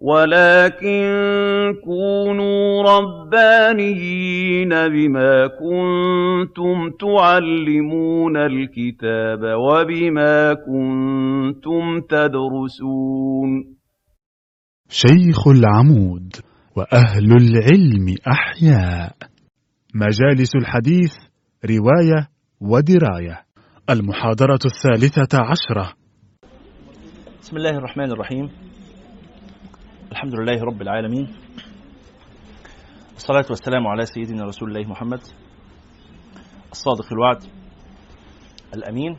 وَلَٰكِن كُونُوا رَبَّانِيِّينَ بِمَا كُنتُمْ تُعَلِّمُونَ الْكِتَابَ وَبِمَا كُنتُمْ تَدْرُسُونَ. شيخ العمود وأهل العلم أحياء. مجالس الحديث رواية ودراية. المحاضرة الثالثة عشرة. بسم الله الرحمن الرحيم. الحمد لله رب العالمين. والصلاة والسلام على سيدنا رسول الله محمد الصادق الوعد الأمين.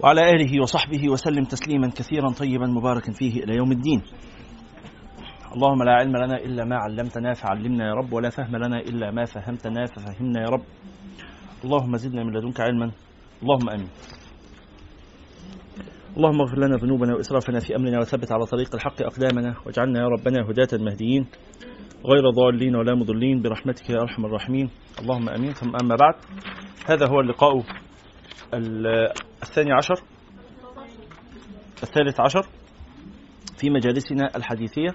وعلى آله وصحبه وسلم تسليما كثيرا طيبا مباركا فيه إلى يوم الدين. اللهم لا علم لنا إلا ما علمتنا فعلمنا يا رب ولا فهم لنا إلا ما فهمتنا ففهمنا يا رب. اللهم زدنا من لدنك علما. اللهم آمين. اللهم اغفر لنا ذنوبنا وإسرافنا في أمرنا وثبت على طريق الحق أقدامنا واجعلنا يا ربنا هداة مهديين غير ضالين ولا مضلين برحمتك يا أرحم الراحمين اللهم آمين. ثم أما بعد هذا هو اللقاء الثاني عشر الثالث عشر في مجالسنا الحديثية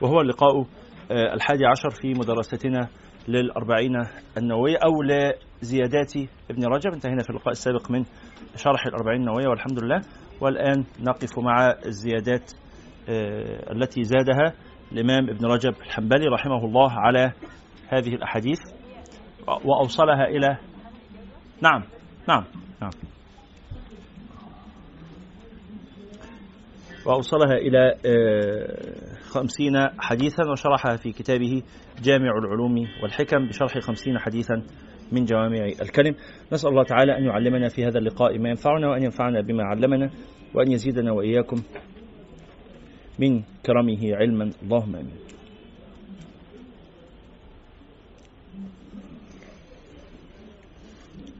وهو اللقاء الحادي عشر في مدرستنا للأربعين النووية أو لزيادات ابن رجب. انتهينا في اللقاء السابق من شرح الأربعين النووية والحمد لله. والآن نقف مع الزيادات التي زادها الإمام ابن رجب الحنبلي رحمه الله على هذه الأحاديث وأوصلها إلى نعم نعم نعم. وأوصلها إلى خمسين حديثا وشرحها في كتابه جامع العلوم والحكم بشرح خمسين حديثا. من جوامع الكلم. نسأل الله تعالى أن يعلمنا في هذا اللقاء ما ينفعنا وأن ينفعنا بما علمنا وأن يزيدنا وإياكم من كرمه علما اللهم آمين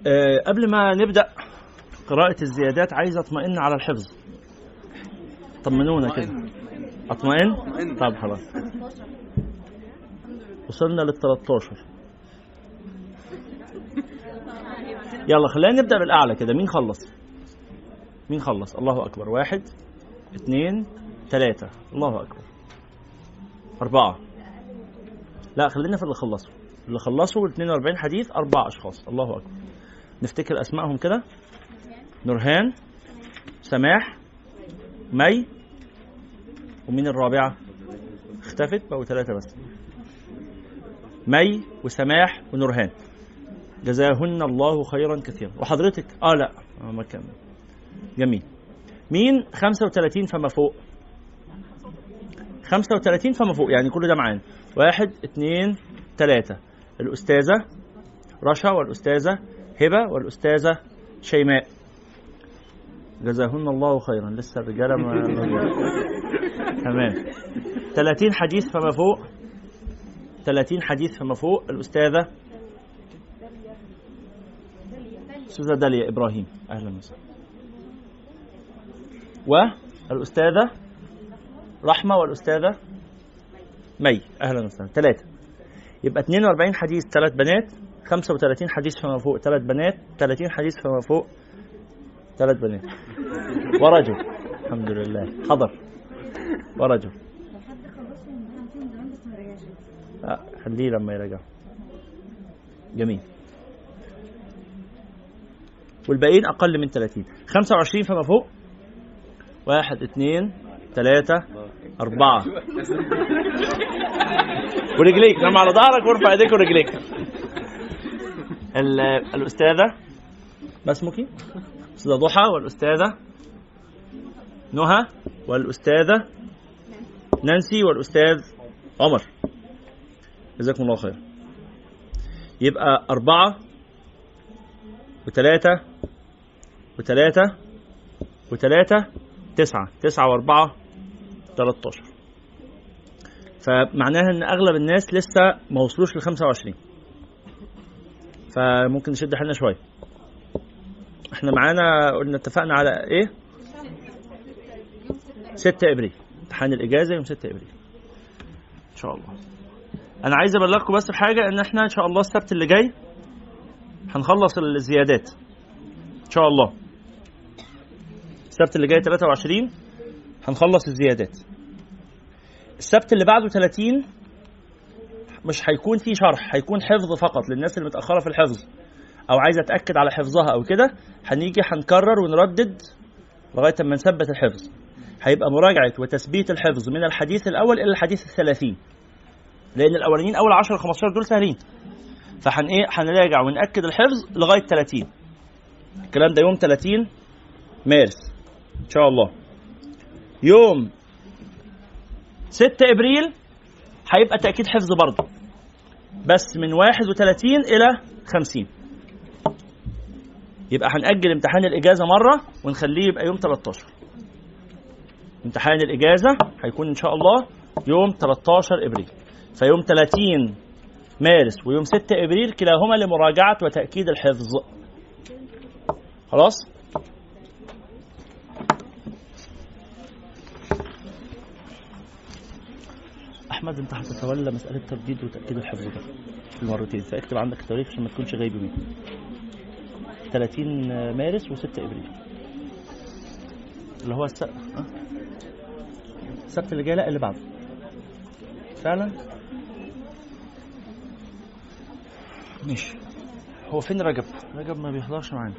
أه قبل ما نبدأ قراءة الزيادات عايز أطمئن على الحفظ. طمنونا كده. أطمئن؟ طب خلاص. وصلنا لل 13 يلا خلينا نبدأ بالأعلى كده. مين خلص؟ مين خلص؟ الله أكبر. واحد اثنين ثلاثة. الله أكبر. أربعة. لا خلينا في اللي خلصوا. اللي خلصوا 42 حديث أربع أشخاص. الله أكبر. نفتكر أسمائهم كده. نورهان سماح مي ومين الرابعة؟ اختفت بقوا ثلاثة بس. مي وسماح ونورهان. جزاهن الله خيرا كثيرا. وحضرتك؟ آه لا. آه ما كان. جميل. مين؟ 35 فما فوق. 35 فما فوق يعني كل ده معانا. واحد اثنين ثلاثة. الأستاذة رشا والأستاذة هبة والأستاذة شيماء. جزاهن الله خيرا. لسه الرجالة ما تمام. 30 حديث فما فوق. 30 حديث فما فوق. الأستاذة أستاذة داليا إبراهيم. أهلا وسهلا. والأستاذة رحمة والأستاذة مي. أهلا وسهلا. ثلاثة. يبقى 42 حديث ثلاث بنات 35 حديث فما فوق ثلاث بنات 30 حديث فما فوق ثلاث بنات. ورجل. الحمد لله. حضر. ورجل. لا خليه لما يرجع جميل. والباقيين أقل من 30 25 فما فوق. واحد اثنين ثلاثة أربعة. ورجليك نام على ظهرك وارفع ايديك ورجليك. الأستاذة؟ ما اسمك؟ الأستاذة ضحى والأستاذة نهى والأستاذة نانسي والأستاذ عمر. جزاكم الله خير. يبقى أربعة وثلاثة وثلاثة وثلاثة تسعة تسعة وأربعة 13 فمعناها إن أغلب الناس لسه ما وصلوش ل 25 فممكن نشد حيلنا شوية. إحنا معانا قلنا اتفقنا على إيه؟ 6 إبريل. امتحان الإجازة يوم 6 إبريل. إن شاء الله. أنا عايز أبلغكم بس بحاجة إن إحنا إن شاء الله السبت اللي جاي هنخلص الزيادات. إن شاء الله. السبت اللي جاي 23 هنخلص الزيادات. السبت اللي بعده 30 مش هيكون فيه شرح هيكون حفظ فقط للناس اللي متأخرة في الحفظ أو عايزة اتاكد على حفظها أو كده هنيجي هنكرر ونردد لغاية أما نثبت الحفظ. هيبقى مراجعة وتثبيت الحفظ من الحديث الأول إلى الحديث الثلاثين لأن الأولانيين أول 10 15 دول سهلين. فهن إيه؟ هنراجع ونأكد الحفظ لغاية 30 الكلام ده يوم 30 مارس. ان شاء الله يوم 6 إبريل هيبقى تأكيد حفظ برضه. بس من 31 إلى 50 يبقى هنأجل امتحان الإجازة مرة ونخليه يبقى يوم 13 امتحان الإجازة هيكون إن شاء الله يوم 13 إبريل. فيوم 30 مارس ويوم 6 إبريل كلاهما لمراجعة وتأكيد الحفظ. خلاص؟ أحمد أنت هتتولى مسألة ترديد وتأكيد الحفظ ده. في المرتين فاكتب عندك التواريخ عشان ما تكونش غايب منه 30 مارس و6 إبريل. اللي هو السبت أه؟ السبت اللي جاي لا اللي بعده. فعلا؟ ماشي. هو فين رجب؟ رجب ما بيحضرش معانا.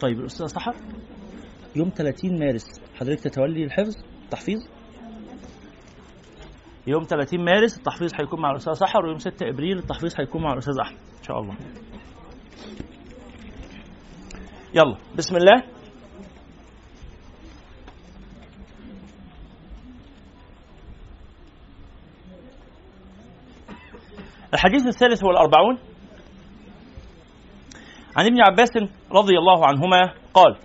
طيب الاستاذ سحر يوم 30 مارس حضرتك تتولي الحفظ؟ التحفيظ يوم 30 مارس التحفيظ هيكون مع الأستاذ سحر ويوم 6 إبريل التحفيظ هيكون مع الأستاذ أحمد. إن شاء الله. يلا بسم الله. الحديث الثالث هو الأربعون عن ابن عباس رضي الله عنهما قال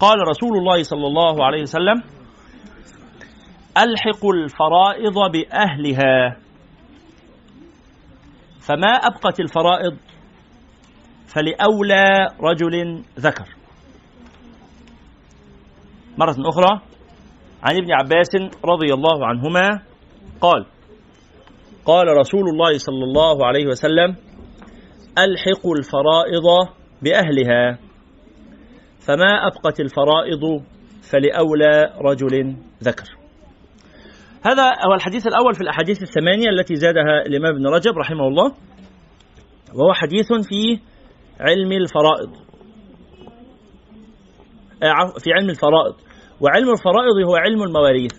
قال رسول الله صلى الله عليه وسلم ألحقوا الفرائض بأهلها. فما أبقت الفرائض فلأولى رجل ذكر. مرة أخرى عن ابن عباس رضي الله عنهما قال قال رسول الله صلى الله عليه وسلم ألحقوا الفرائض بأهلها. فما أبقت الفرائض فلأولى رجل ذكر. هذا هو الحديث الأول في الأحاديث الثمانية التي زادها الإمام ابن رجب رحمه الله وهو حديث في علم الفرائض. في علم الفرائض. وعلم الفرائض هو علم المواريث.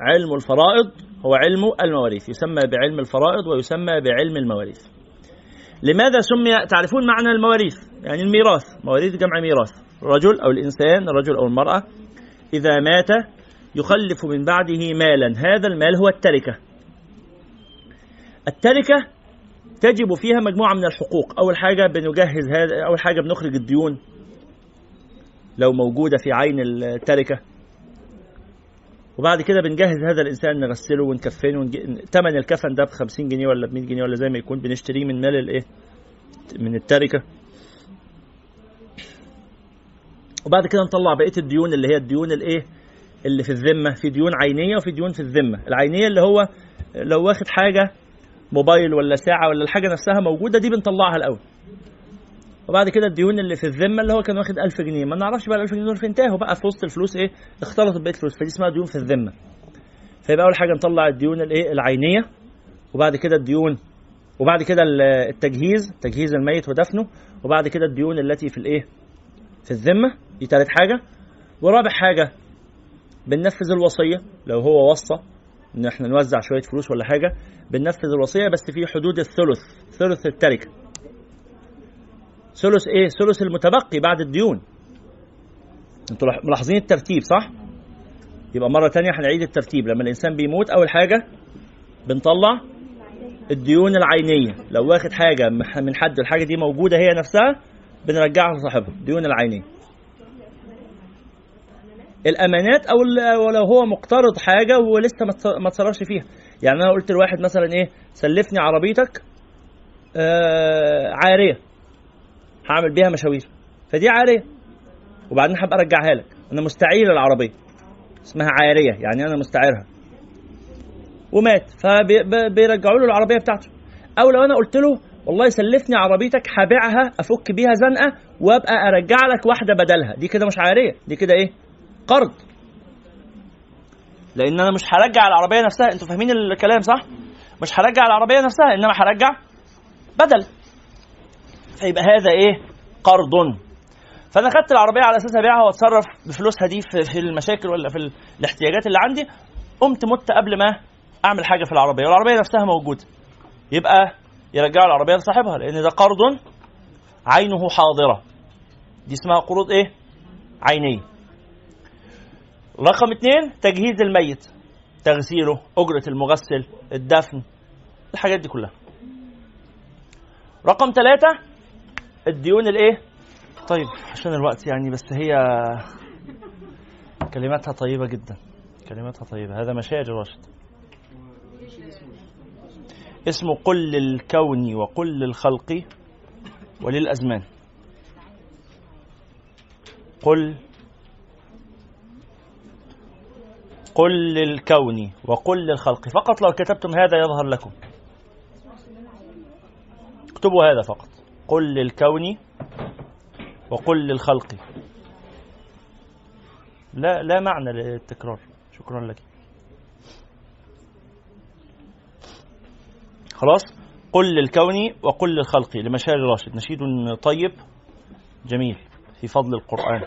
علم الفرائض هو علم المواريث. يسمى بعلم الفرائض ويسمى بعلم المواريث. لماذا سمي تعرفون معنى المواريث؟ يعني الميراث. مواريث جمع ميراث. الرجل أو الإنسان الرجل أو المرأة إذا مات يخلف من بعده مالا هذا المال هو التركة التركة تجب فيها مجموعة من الحقوق أول حاجة بنجهز هذا أول حاجة بنخرج الديون لو موجودة في عين التركة وبعد كده بنجهز هذا الإنسان نغسله ونكفنه ونج... ثمن الكفن ده ب 50 جنيه ولا ب 100 جنيه ولا زي ما يكون بنشتريه من مال الإيه؟ من التركة. وبعد كده نطلع بقية الديون اللي هي الديون الإيه؟ اللي في الذمة، في ديون عينية وفي ديون في الذمة، العينية اللي هو لو واخد حاجة موبايل ولا ساعة ولا الحاجة نفسها موجودة دي بنطلعها الأول. وبعد كده الديون اللي في الذمة اللي هو كان واخد 1000 جنيه. ما نعرفش بقى ال 1000 جنيه دول فين تاهوا بقى في وسط الفلوس إيه؟ اختلطت بقيه الفلوس. فدي اسمها ديون في الذمة. فيبقى أول حاجة نطلع الديون الإيه؟ العينية. وبعد كده الديون وبعد كده التجهيز تجهيز الميت ودفنه. وبعد كده الديون التي في الإيه؟ في الذمة. دي ثالث حاجة. ورابع حاجة بننفذ الوصية لو هو وصى إن إحنا نوزع شوية فلوس ولا حاجة بننفذ الوصية بس في حدود الثلث ثلث التركة ثلث إيه؟ ثلث المتبقي بعد الديون. أنتوا ملاحظين الترتيب صح؟ يبقى مرة تانية هنعيد الترتيب لما الإنسان بيموت أول حاجة بنطلع الديون العينية لو واخد حاجة من حد الحاجة دي موجودة هي نفسها بنرجعها لصاحبها الديون العينية الأمانات أو لو هو مقترض حاجة ولسه ما اتصرفش فيها. يعني أنا قلت لواحد مثلا إيه سلفني عربيتك آه عارية هعمل بيها مشاوير. فدي عاريه وبعدين هبقى أرجعها لك. أنا مستعير العربيه اسمها عاريه يعني أنا مستعيرها. ومات. فبيرجعوا له العربية بتاعته. أو لو أنا قلت له والله سلفني عربيتك هبيعها أفك بيها زنقة وأبقى أرجع لك واحدة بدلها. دي كده مش عاريه دي كده إيه؟ قرض. لأن أنا مش هرجع العربية نفسها. أنتوا فاهمين الكلام صح؟ مش هرجع العربية نفسها إنما هرجع بدل. فيبقى هذا إيه؟ قرض. فأنا خدت العربية على أساس أبيعها وأتصرف بفلوسها دي في المشاكل ولا في الاحتياجات اللي عندي. قمت مت قبل ما أعمل حاجة في العربية والعربية نفسها موجوده يبقى يرجعوا العربية لصاحبها لأن ده قرض عينه حاضرة. دي اسمها قروض إيه؟ عينية. رقم اثنين تجهيز الميت. تغسيله أجرة المغسل الدفن الحاجات دي كلها. رقم ثلاثة الديون الإيه؟ طيب عشان الوقت يعني بس هي كلماتها طيبة جدا. كلماتها طيبة. هذا مشاعر راشد اسمه قل للكون وقل للخلق وللأزمان. قل قل للكون وقل للخلق. فقط لو كتبتم هذا يظهر لكم. اكتبوا هذا فقط. قل للكون وقل للخلق. لا لا معنى للتكرار. شكرا لك. خلاص؟ قل للكون وقل للخلق. لمشاري راشد. نشيد طيب. جميل. في فضل القرآن.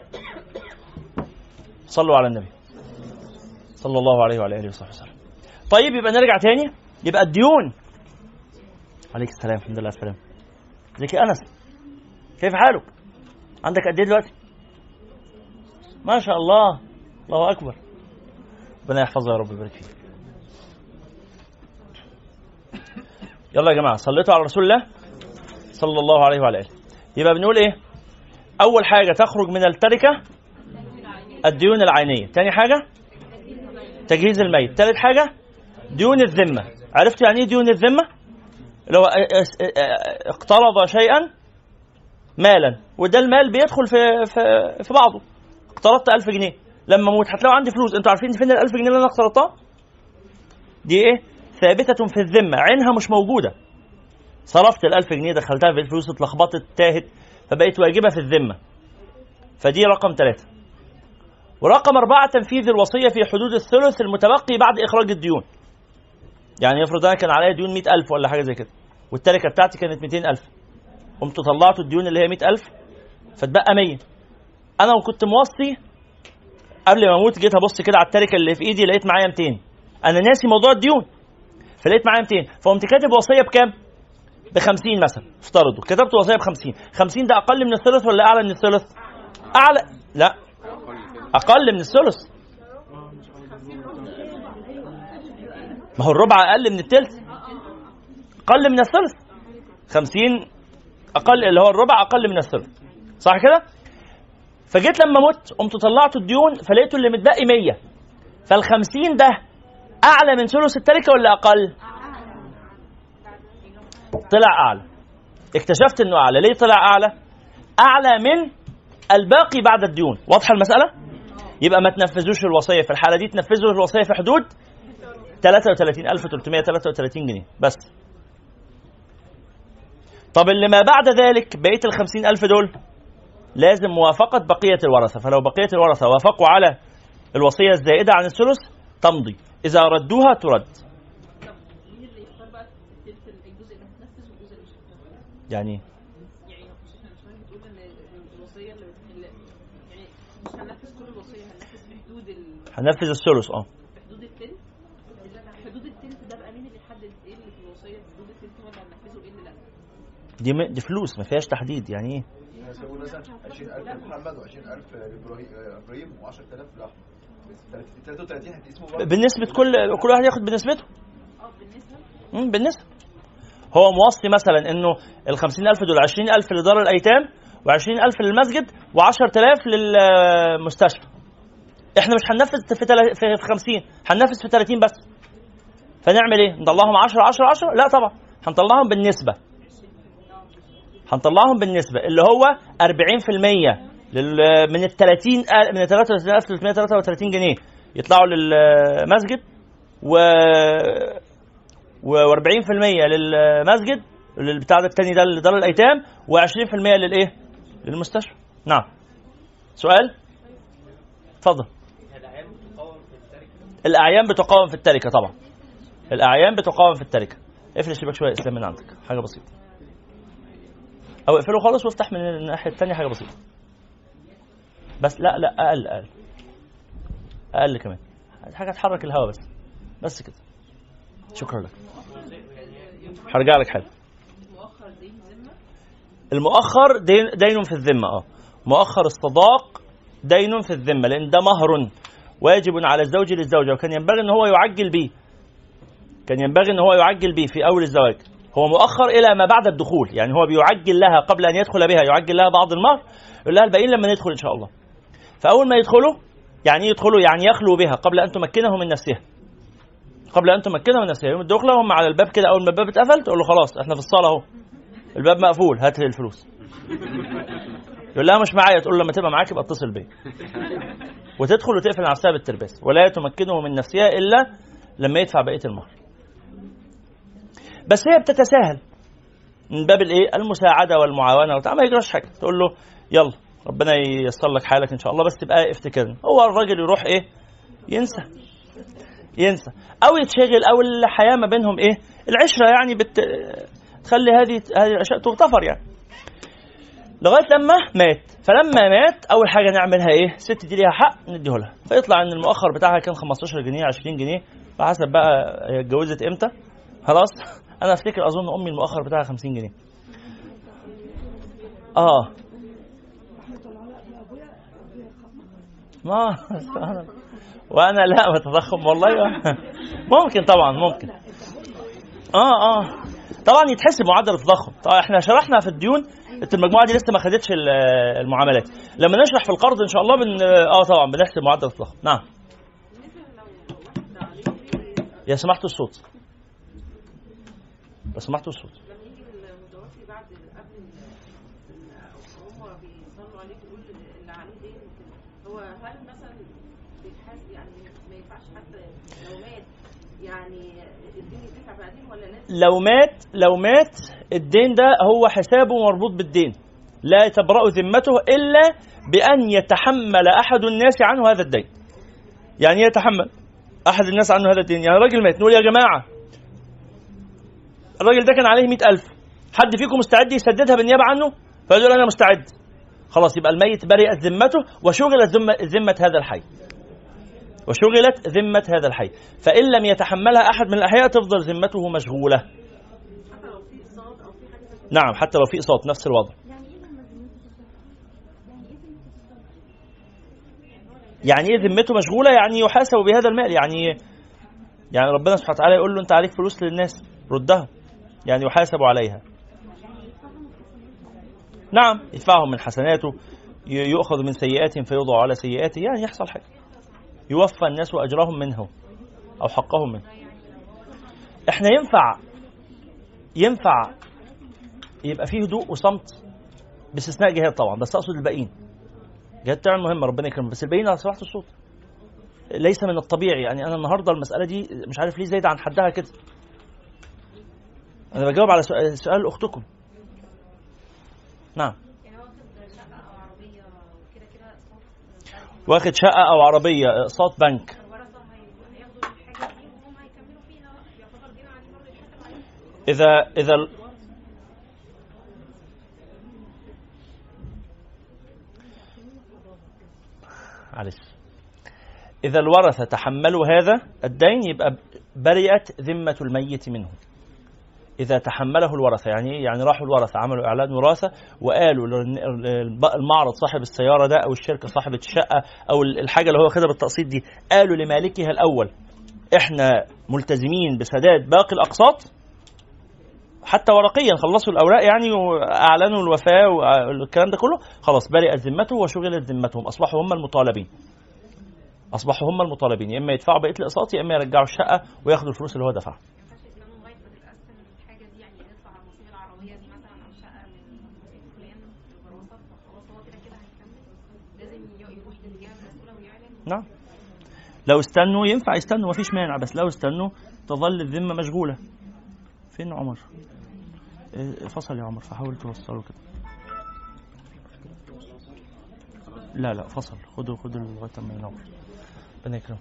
صلوا على النبي. صلى الله عليه وعلى آله وصحبه وسلم. طيب يبقى نرجع تاني؟ يبقى الديون. عليك السلام الحمد لله السلام. ازيك يا أنس؟ كيف حالك؟ عندك قد إيه دلوقتي؟ ما شاء الله الله أكبر. ربنا يحفظه يا رب ويبارك فيه يلا يا جماعة صليتوا على رسول الله صلى الله عليه وعلى آله. يبقى بنقول إيه؟ أول حاجة تخرج من التركة الديون العينية. تاني حاجة؟ تجهيز الميت. ثالث حاجة ديون الذمة. عرفت يعني إيه ديون الذمة؟ هو اقترض شيئا مالا وده المال بيدخل في في, في بعضه. اقترضت 1000 جنيه. لما أموت هتلاقوا عندي فلوس. أنتوا عارفين فين ال 1000 جنيه اللي أنا اقترضتها؟ دي إيه؟ ثابتة في الذمة. عينها مش موجودة. صرفت ال 1000 جنيه دخلتها في الفلوس اتلخبطت تاهت فبقت واجبة في الذمة. فدي رقم ثلاثة ورقم أربعة تنفيذ الوصية في حدود الثلث المتبقي بعد إخراج الديون. يعني افرض أنا كان عليا ديون مئة ألف ولا حاجة زي كده. والتركة بتاعتي كانت مئتين ألف. قمت طلعت الديون اللي هي مئة ألف فتبقى مية. أنا وكنت موصي قبل ما أموت جيت أبص كده على التركة اللي في إيدي لقيت معايا 200 أنا ناسي موضوع الديون فلقيت معايا 200 فقمت كاتب وصية بكام؟ ب 50 مثلا افترضوا. كتبت وصية ب 50 50 ده أقل من الثلث ولا أعلى من الثلث؟ أعلى. لا. أقل من الثلث. ما هو الربع أقل من الثلث. أقل من الثلث. 50 أقل اللي هو الربع أقل من الثلث. صح كده؟ فجيت لما مت قمت طلعت الديون فلقيته اللي متبقي 100 فال 50 ده أعلى من ثلث التركة ولا أقل؟ طلع أعلى. اكتشفت إنه أعلى. ليه طلع أعلى؟ أعلى من الباقي بعد الديون. واضحة المسألة؟ يبقى ما تنفذوش الوصية في الحالة دي. تنفذوا الوصية في حدود 33333 جنيه. بس. طب اللي ما بعد ذلك بقية ال 50000 دول لازم موافقة بقية الورثة. فلو بقية الورثة وافقوا على الوصية الزائدة عن الثلث تمضي. إذا ردوها ترد. يعني بتقول ان الوصيه اللي يعني مش هننفذ كل الوصيه هننفذ في حدود ال... هنفذ الثلث آه. حدود التلت؟ حدود التلت ده بقى مين اللي يحدد إيه اللي في الوصية؟ حدود التلت ولا هننفذه إيه اللي لأ؟ دي م... دي فلوس ما فيهاش تحديد يعني إيه؟ يساوي مثلا 20000 محمد و20000 إبراهيم و10000 لأحمد. 33 هتقسموا بعض بالنسبة كل كل واحد ياخد بنسبته. آه بالنسبة. مم، بالنسبة. هو موصي مثلا إنه ال 50000 دول 20000 لدار الأيتام و20000 للمسجد و10000 للمستشفى. إحنا مش هننفذ في تل... في في 50 هننفذ في 30 بس فنعمل إيه نطلعهم 10 10 10 لا طبعا هنطلعهم بالنسبة هنطلعهم بالنسبة اللي هو 40% لل... من ال 30 من 33333 جنيه يطلعوا للمسجد و و40% للمسجد بتاع ده التاني ده لدار الايتام و20% للإيه؟ للمستشفى. نعم. سؤال؟ اتفضل. الأعيان بتقاوم في التركة طبعا. الأعيان بتقاوم في التركة. اقفل الشباك شوية اسلام من عندك. حاجة بسيطة. أو اقفله خالص وافتح من الناحية الثانية حاجة بسيطة. بس لا لا أقل أقل. أقل كمان. حاجة تحرك الهواء بس. بس كده. شكرا لك. هرجع لك حالا. المؤخر دين, دين في الذمة آه. مؤخر الصداق دين في الذمة لأن ده مهر واجب على الزوج للزوجة وكان ينبغي أن هو يعجل به كان ينبغي أن هو يعجل به في أول الزواج. هو مؤخر إلى ما بعد الدخول يعني هو بيعجل لها قبل أن يدخل بها يعجل لها بعض المهر يقول لها الباقيين لما ندخل إن شاء الله. فأول ما يدخلوا يعني إيه يدخلوا؟ يعني يخلوا بها قبل أن تمكنه من نفسها. قبل أن تمكنه من نفسها. يوم الدخلة هم على الباب كده أول ما الباب اتقفل تقول له خلاص إحنا في الصالة أهو. الباب مقفول هات الفلوس. يقول لها مش معايا تقول له لما تبقى معاك يبقى اتصل بيا. وتدخل وتقفل نفسها بالترباس ولا تمكنه من نفسها إلا لما يدفع بقية المهر. بس هي بتتساهل من باب الإيه؟ المساعدة والمعاونة وبتاع ما يجراش حاجة. تقول له يلا ربنا ييسر لك حالك إن شاء الله بس تبقى افتكرني هو الراجل يروح إيه؟ ينسى. ينسى. أو يتشغل أو الحياة ما بينهم إيه؟ العشرة يعني بت تخلي هذه هذه الاشياء تغتفر يعني. لغاية لما مات. فلما مات أول حاجة نعملها إيه؟ الست دي ليها حق نديه لها فيطلع إن المؤخر بتاعها كان 15 جنيه 20 جنيه. فحسب بقى هي اتجوزت إمتى. خلاص. أنا أفتكر أظن أمي المؤخر بتاعها 50 جنيه. آه. ما وأنا لا بتضخم والله. ممكن طبعا ممكن. آه آه. طبعا يتحسب معدل التضخم طبعا إحنا شرحنا في الديون المجموعة دي لسه ما خدتش ال- المعاملات. لما نشرح في القرض إن شاء الله بن آه طبعا بنحسب معدل التضخم نعم. يا سمحتوا الصوت. لو سمحتوا الصوت. يعني لو مات لو مات الدين ده هو حسابه مربوط بالدين. لا تبرأ ذمته إلا بأن يتحمل أحد الناس عنه هذا الدين. يعني يتحمل أحد الناس عنه هذا الدين. يعني راجل مات نقول يا جماعة الراجل ده كان عليه مئة ألف. حد فيكم مستعد يسددها بالنيابة عنه؟ فيقول أنا مستعد. خلاص يبقى الميت برئت ذمته وشغلت ذمة هذا الحي. وشغلت ذمة هذا الحي. فإن لم يتحملها أحد من الأحياء تفضل ذمته مشغولة. حتى لو في اقساط أو في كده نعم حتى لو في إقساط نفس الوضع. يعني إيه ذمته مشغولة؟ يعني يحاسب بهذا المال. يعني يعني ربنا سبحانه وتعالى يقول له أنت عليك فلوس للناس ردها. يعني يحاسب عليها. نعم يدفعهم من حسناته يؤخذ من سيئاتهم فيوضع على سيئاته. يعني يحصل حاجة. يوفى الناس أجرهم منه أو حقهم منه. إحنا ينفع ينفع يبقى فيه هدوء وصمت باستثناء جهاد طبعا بس أقصد الباقيين. جهاد تعمل مهمه ربنا يكرمك بس الباقيين لو سمحت الصوت. ليس من الطبيعي يعني أنا النهارده المسألة دي مش عارف ليه زايدة عن حدها كده. أنا بجاوب على سؤال, سؤال أختكم. نعم يعني واخد شقه أو عربيه كده كده اقساط واخد شقة أو عربية اقساط بنك. إذا إذا ال- معلش. إذا الورثة تحملوا هذا الدين يبقى برئت ذمة الميت منه. إذا تحمله الورثة يعني إيه؟ يعني راحوا الورثة عملوا إعلان وراثة وقالوا المعرض صاحب السيارة ده أو الشركة صاحبه الشقة أو الحاجة اللي هو واخدها بالتقسيط دي قالوا لمالكها الأول إحنا ملتزمين بسداد باقي الأقساط حتى ورقيا خلصوا الأوراق يعني وأعلنوا الوفاة والكلام ده كله خلاص برئت ذمته وشغلت ذمتهم أصبحوا هم المطالبين أصبحوا هم المطالبين يا إما يدفعوا بقية الأقساط يا إما يرجعوا الشقة وياخدوا الفلوس اللي هو دفعها ما ينفعش يستنوا لغايه ما تتقسم الحاجة دي يعني ندفع نصيب العربيه دي مثلا أو شقه من فلان الوراثه فخلاص هو كده كده هيكمل لازم ي- يروح للجهه المسؤوله ويعلن نعم لو استنوا ينفع يستنوا مفيش مانع بس لو استنوا تظل الذمة مشغولة. فين عمر؟ إيه، فصل يا عمر فحاول توصله كده. لا لا فصل. خده خده لغاية ما ينور. ربنا يكرمه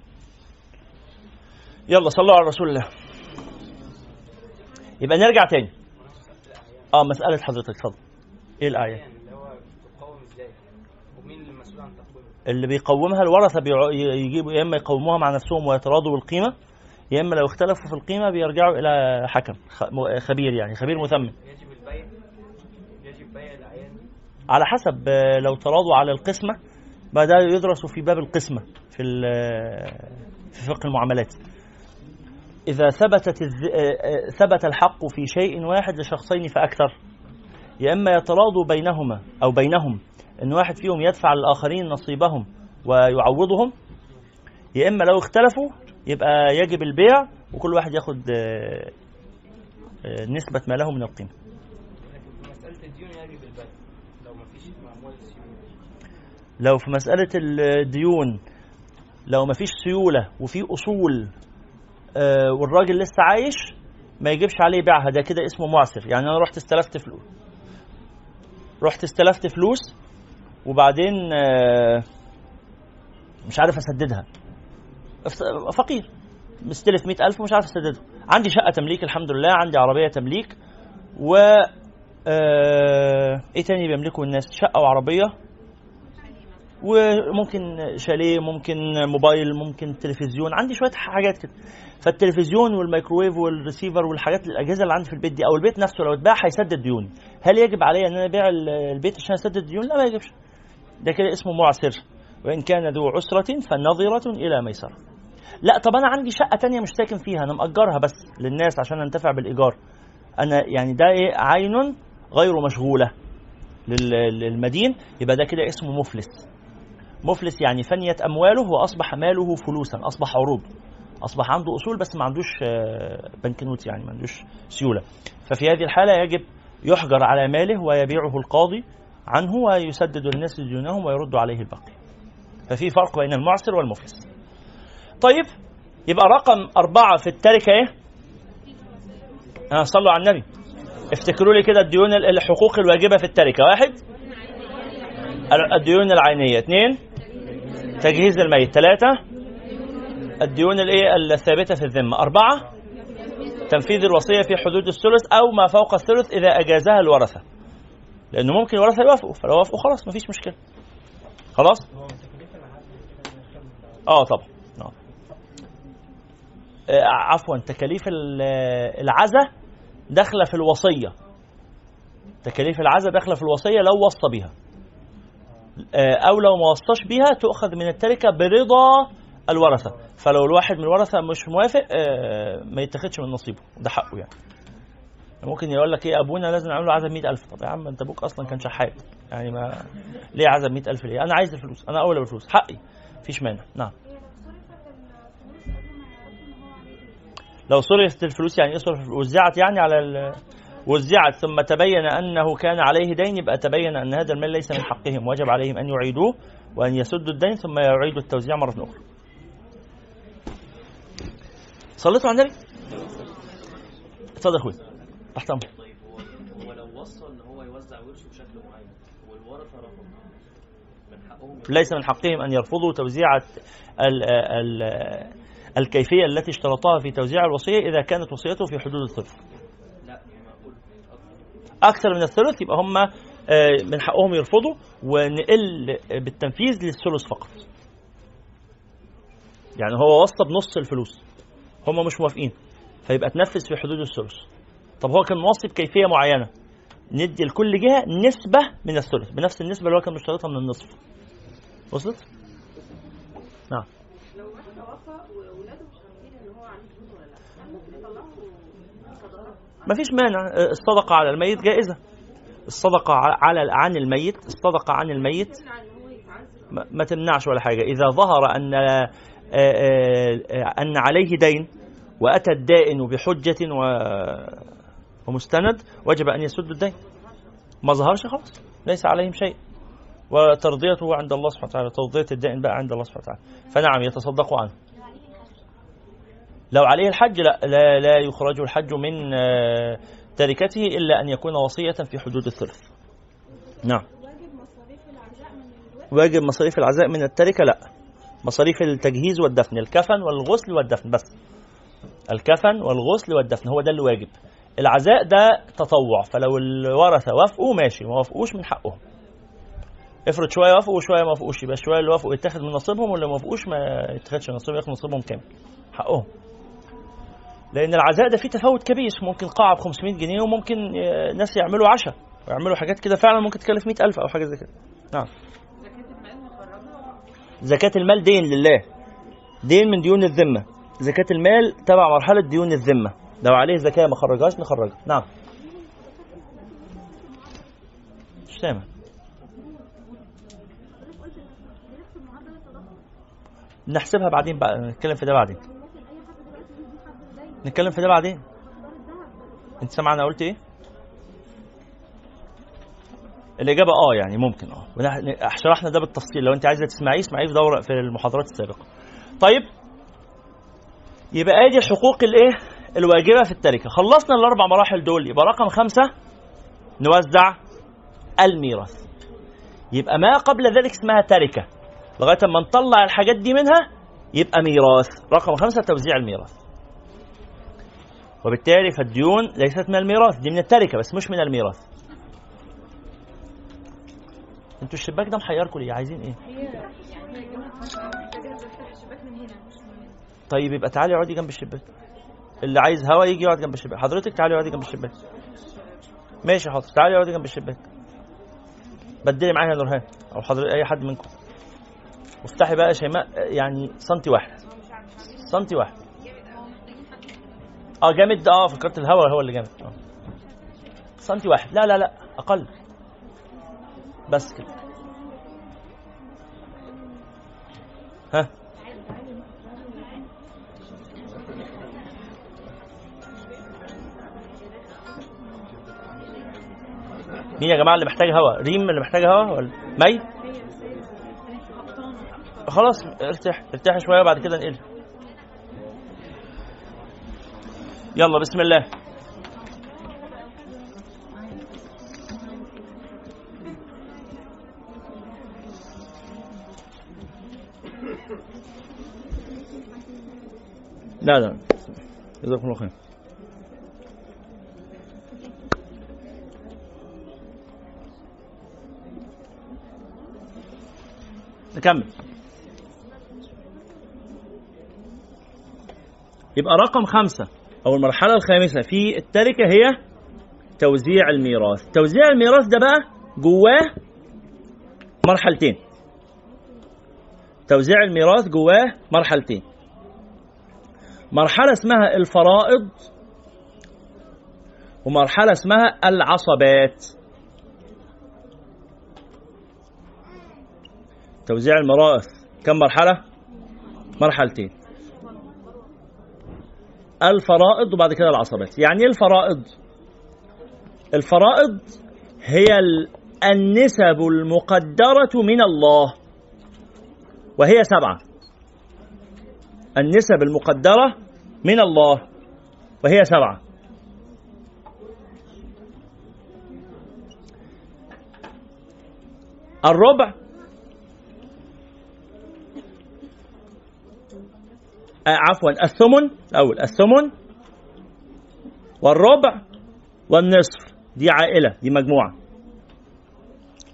يلا صلوا على رسول الله. يبقى نرجع تاني. آه مسألة حضرتك اتفضل. إيه الآية اللي هو بتقوم إزاي ومين المسؤول عن تقويمه اللي بيقومها الورثة بيع- يجيبوا يا إما يقوموها مع نفسهم ويتراضوا بالقيمة يا إما لو اختلفوا في القيمة بيرجعوا إلى حكم خبير يعني خبير مثمن. يجب البيع يجب بيع العيان على حسب آه، لو تراضوا على القسمة ما ده يدرس في باب القسمة في ال- في فقه المعاملات. إذا ثبتت آه، آه، ثبت الحق في شيء واحد لشخصين فأكثر. يا إما يتراضوا بينهما أو بينهم. إن واحد فيهم يدفع للآخرين نصيبهم ويعوضهم يا إما لو اختلفوا يبقى يجب البيع وكل واحد ياخد آه، آه، نسبة ما له من القيمة. لو في مسألة الديون لو مفيش سيولة وفي أصول آه، والراجل لسه عايش ما يجيبش عليه بيعها. ده كده اسمه معسر. يعني أنا رحت استلفت فلوس رحت استلفت فلوس وبعدين آه، مش عارف أسددها. أفت- فقير. مستلف مئة ألف ومش عارف أسددها. عندي شقة تمليك الحمد لله. عندي عربية تمليك. و آه، إيه تاني بيملكوا الناس؟ شقة وعربية. وممكن شاليه ممكن موبايل ممكن تلفزيون. عندي شوية حاجات كده. فالتلفزيون والميكروويف والريسيفر والحاجات الأجهزة اللي عندي في البيت دي أو البيت نفسه لو اتباع هيسدد ديوني. هل يجب علي إن أنا أبيع ال- البيت عشان أسدد الديون لا ما يجبش. ده كده اسمه معسر. وإن كان ذو عسرة فنظرة إلى ميسره لا طب أنا عندي شقة تانية مش ساكن فيها أنا مأجرها بس للناس عشان أنتفع بالإيجار. أنا يعني ده إيه؟ عين غير مشغولة لل- للمدين. يبقى ده كده اسمه مفلس. مفلس يعني فنيت أمواله وأصبح ماله فلوسا. أصبح عروض. أصبح عنده أصول بس ما عندوش آه، بنكنوت يعني ما عندوش سيولة. ففي هذه الحالة يجب يحجر على ماله ويبيعه القاضي عنه ويسدد الناس ديونهم ويرد عليه الباقي. ففي فرق بين المعسر والمفلس طيب يبقى رقم أربعة في التركة إيه؟ آه صلوا على النبي. افتكروا لي كده الديون الحقوق الواجبة في التركة. واحد. الديون العينية. اثنين. تجهيز الميت. ثلاثة. الديون الايه الثابتة في الذمة. أربعة. تنفيذ الوصية في حدود الثلث أو ما فوق الثلث إذا أجازها الورثة. لأنه ممكن الورثة يوافقوا فلو وافقوا خلاص مفيش مشكلة. خلاص؟ آه طبعا. آه. آه، عفوا تكاليف ال- العزة داخلة في الوصية. تكاليف العزة داخلة في الوصية لو وصى بها آه، أو لو ما وصاش بيها تؤخذ من التركة برضا الورثة. فلو الواحد من الورثة مش موافق آه، ما يتاخدش من نصيبه. ده حقه يعني. ممكن يقول لك إيه أبونا لازم نعمل له عزم 100000 طب يا عم أنت أبوك أصلا كان شحات. يعني ما ليه عزم 100000 ليه؟ أنا عايز الفلوس. أنا اولى بالفلوس حقي. مفيش مانع. نعم. لو صرفت الفلوس يعني إيه وزعت يعني على ال... وزعت. ثم تبين أنه كان عليه دين يبقى تبين أن هذا المال ليس من حقهم. وجب عليهم أن يعيدوه وأن يسدوا الدين ثم يعيدوا التوزيع مرة أخرى. صليتوا على النبي؟ اتفضل يا اخويا امرك. طيب هو هو لو وصى إن هو يوزع ورثه بشكل معين والورثة رفضوا من حقهم ليس من حقهم أن يرفضوا توزيع ال... ال... الكيفية التي اشترطوها في توزيع الوصية إذا كانت وصيته في حدود الثلث. أكتر أكثر. من الثلث يبقى هم آه، من حقهم يرفضوا ونقل بالتنفيذ للثلث فقط. يعني هو وصى بنص الفلوس هم مش موافقين فيبقى تنفذ في حدود الثلث. طب هو كان موصي بكيفيه معينة؟ ندي لكل جهة نسبة من الثلث بنفس النسبة اللي هو كان مشترطها من النصف. وصلت؟ نعم. لو واحد مش عارفين إن هو فلوس ولا لأ ممكن يطلعوا مفيش مانع. الصدقة على الميت جائزة. الصدقة على عن الميت. الصدقة عن الميت. إن ما تمنعش ولا حاجة. إذا ظهر أن آه، أن عليه دين وأتى الدائن بحجة و- ومستند وجب أن يسد الدين. ما ظهرش خلاص ليس عليهم شيء. وترضيته عند الله سبحانه وتعالى ترضية الدائن بقى عند الله سبحانه وتعالى. فنعم يتصدق عنه. لو عليه الحج لا لا, لا يخرج الحج من آه، تركته إلا أن يكون وصية في حدود الثلث. نعم. واجب مصاريف العزاء من التركة؟ لا. مصاريف التجهيز والدفن الكفن والغسل والدفن بس. الكفن والغسل والدفن هو ده اللي واجب العزاء ده تطوع فلو الورثة وافقوا ماشي ما وافقوش من حقهم. افرض شوية وافقوا وشوية ما وافقوش يبقى شوية اللي وافقوا يتاخد من نصيبهم واللي ما وافقوش ما يتاخدش نصيبهم ياخد نصيبهم كامل حقهم. لأن العزاء ده فيه تفاوت كبير ممكن قاعة ب 500 جنيه وممكن آه، ناس يعملوا عشاء ويعملوا حاجات كده فعلا ممكن تكلف 100000 أو حاجة زي كده. نعم. زكاة المال دين لله. دين من ديون الذمة. زكاة المال تبع مرحلة ديون الذمة. لو عليه زكاة ما خرجهاش نخرجها. نعم. مش سامع. نحسبها بعدين بقى نتكلم في ده بعدين. نتكلم في ده بعدين. انت سامع أنا قلت إيه؟ الإجابة آه يعني ممكن آه. شرحنا ده بالتفصيل. لو انت عايزة تسمعيه اسمعيه في دوره في المحاضرات السابقة. طيب يبقى آدي الحقوق الإيه؟ الواجبة في التركة. خلصنا الأربع مراحل دول يبقى رقم خمسة نوزع الميراث. يبقى ما قبل ذلك اسمها تركة. لغاية ما نطلع الحاجات دي منها يبقى ميراث. رقم خمسة توزيع الميراث. وبالتالي فالديون ليست من الميراث. دي من التركة بس مش من الميراث. أنتوا الشباك ده محيركم ليه؟ عايزين إيه؟ طيب يبقى تعالي اقعدي جنب الشباك. اللي عايز هوا يجي يقعد جنب الشباك. حضرتك تعالي اقعدي جنب الشباك. ماشي حاضر تعالي اقعدي جنب الشباك. بدلي معايا يا نورهان أو حضرتك أي حد منكم. وافتحي بقى شيماء يعني سنتي واحد. سنتي واحد. آه جامد. آه فكرت الهوا هو اللي جامد. آه. سنتي واحد. لا لا لا أقل. بس كده. ها؟ مين يا جماعة اللي محتاج هوا؟ ريم اللي محتاج هوا ولا مي؟ خلاص ارتاح ارتاح شوية بعد كده نقل. يلا بسم الله. لا لا. جزاكم الله خير. نكمل. يبقى رقم خمسة أو المرحلة الخامسة في التركة هي توزيع الميراث. توزيع الميراث ده بقى جواه مرحلتين. توزيع الميراث جواه مرحلتين. مرحلة اسمها الفرائض ومرحلة اسمها العصبات. توزيع الميراث كم مرحلة؟ مرحلتين. الفرائض وبعد كده العصبات. يعني إيه الفرائض؟ الفرائض هي ال- النسب المقدرة من الله. وهي سبعة. النسب المقدرة من الله. وهي سبعة. الربع عفوا الثمن الأول الثمن والربع والنصف. دي عائلة دي مجموعة.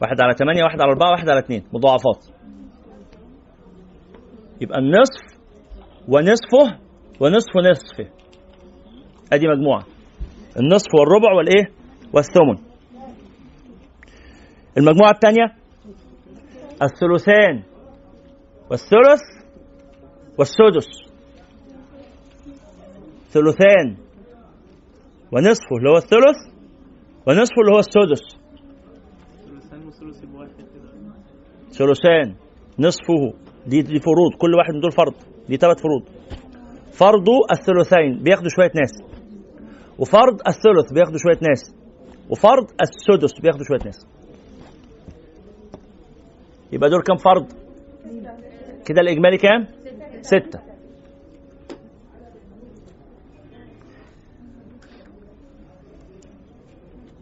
واحد على ثمانية واحد على أربعة واحد على اثنين. مضاعفات. يبقى النصف ونصفه ونصف نصفه. أدي مجموعة. النصف والربع والإيه؟ والثمن. المجموعة الثانية؟ الثلثان والثلث والسدس. ثلثان ونصفه اللي هو الثلث ونصفه اللي هو السدس. ثلثان نصفه. دي دي فروض كل واحد من دول فرض. دي ثلاث فروض. فرض الثلثين بياخدوا شوية ناس. وفرض الثلث بياخدوا شوية ناس. وفرض السدس بياخدوا شوية ناس. يبقى دول كام فرض؟ كده الإجمالي كام؟ ستة.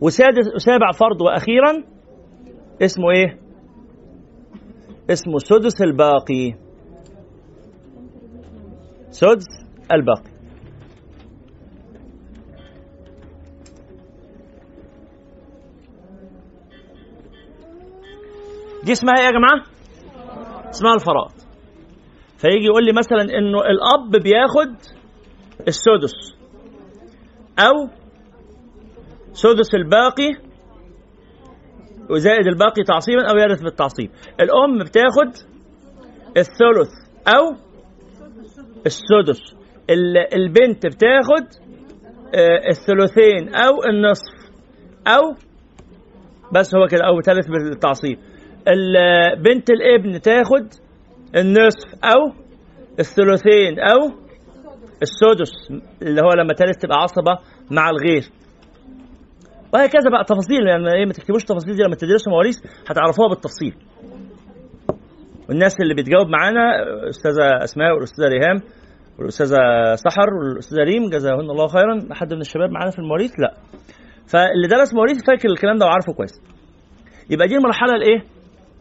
وسادس وسابع فرض وأخيرا اسمه إيه؟ اسمه سدس الباقي. سدس الباقي. دي اسمها إيه يا جماعة؟ اسمها الفرائض. فيجي يقول لي مثلا إنه الأب بياخد السدس أو سدس الباقي وزائد الباقي تعصيبا أو يرث بالتعصيب. الأم بتاخد الثلث أو السدس. ال- البنت بتاخد آه، الثلثين أو النصف أو بس هو كده أو ثالث بالتعصيب. ال- بنت الابن تاخد النصف أو الثلثين أو السدس اللي هو لما تالت تبقى عصبة مع الغير. وهكذا بقى تفاصيل. يعني إيه ما تكتبوش التفاصيل دي. لما تدرسوا مواريث هتعرفوها بالتفصيل. والناس اللي بتجاوب معانا أستاذة أسماء والأستاذة ريهام والأستاذة سحر والأستاذة ريم جزاهن الله خيرا. حد من الشباب معانا في المواريث؟ لا. فاللي درس مواريث فاكر الكلام ده وعارفه كويس. يبقى دي المرحلة الإيه؟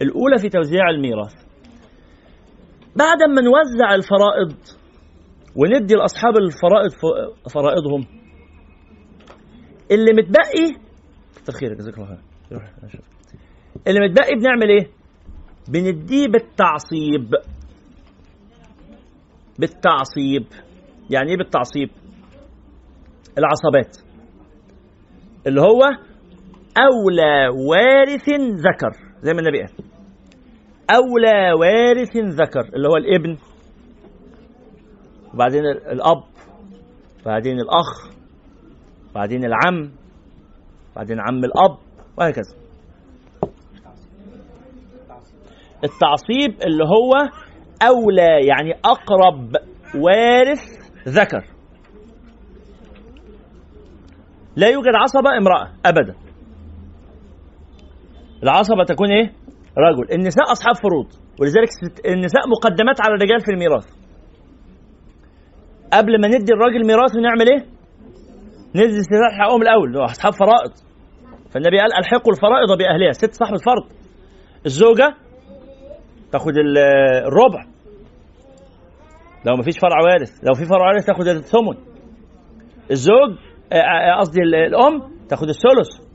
الأولى في توزيع الميراث. بعد ما نوزع الفرائض وندي لأصحاب الفرائض فرائضهم اللي متبقي كتر خيرك جزاك الله خير. روح. اللي متبقي بنعمل إيه؟ بنديه بالتعصيب. بالتعصيب. يعني إيه بالتعصيب؟ العصبات. اللي هو أولى وارث ذكر زي ما النبي قال. أولى وارث ذكر اللي هو الابن وبعدين ال- الأب بعدين الأخ بعدين العم بعدين عم الأب وهكذا. التعصيب اللي هو أولى يعني أقرب وارث ذكر. لا يوجد عصبة امرأة أبدا. العصبة تكون إيه؟ رجل. النساء أصحاب فروض ولذلك النساء مقدمات على الرجال في الميراث. قبل ما ندي الراجل ميراث نعمل إيه؟ ندي الستات حقهم الأول أصحاب فرائض. فالنبي قال ألحقوا الفرائض باهلها ست صاحبه فرض الزوجة تاخد ال- الربع. لو ما فيش فرع وارث لو في فرع وارث تاخد الثمن. الزوج آه، آه، قصدي ال- الأم تاخد الثلث.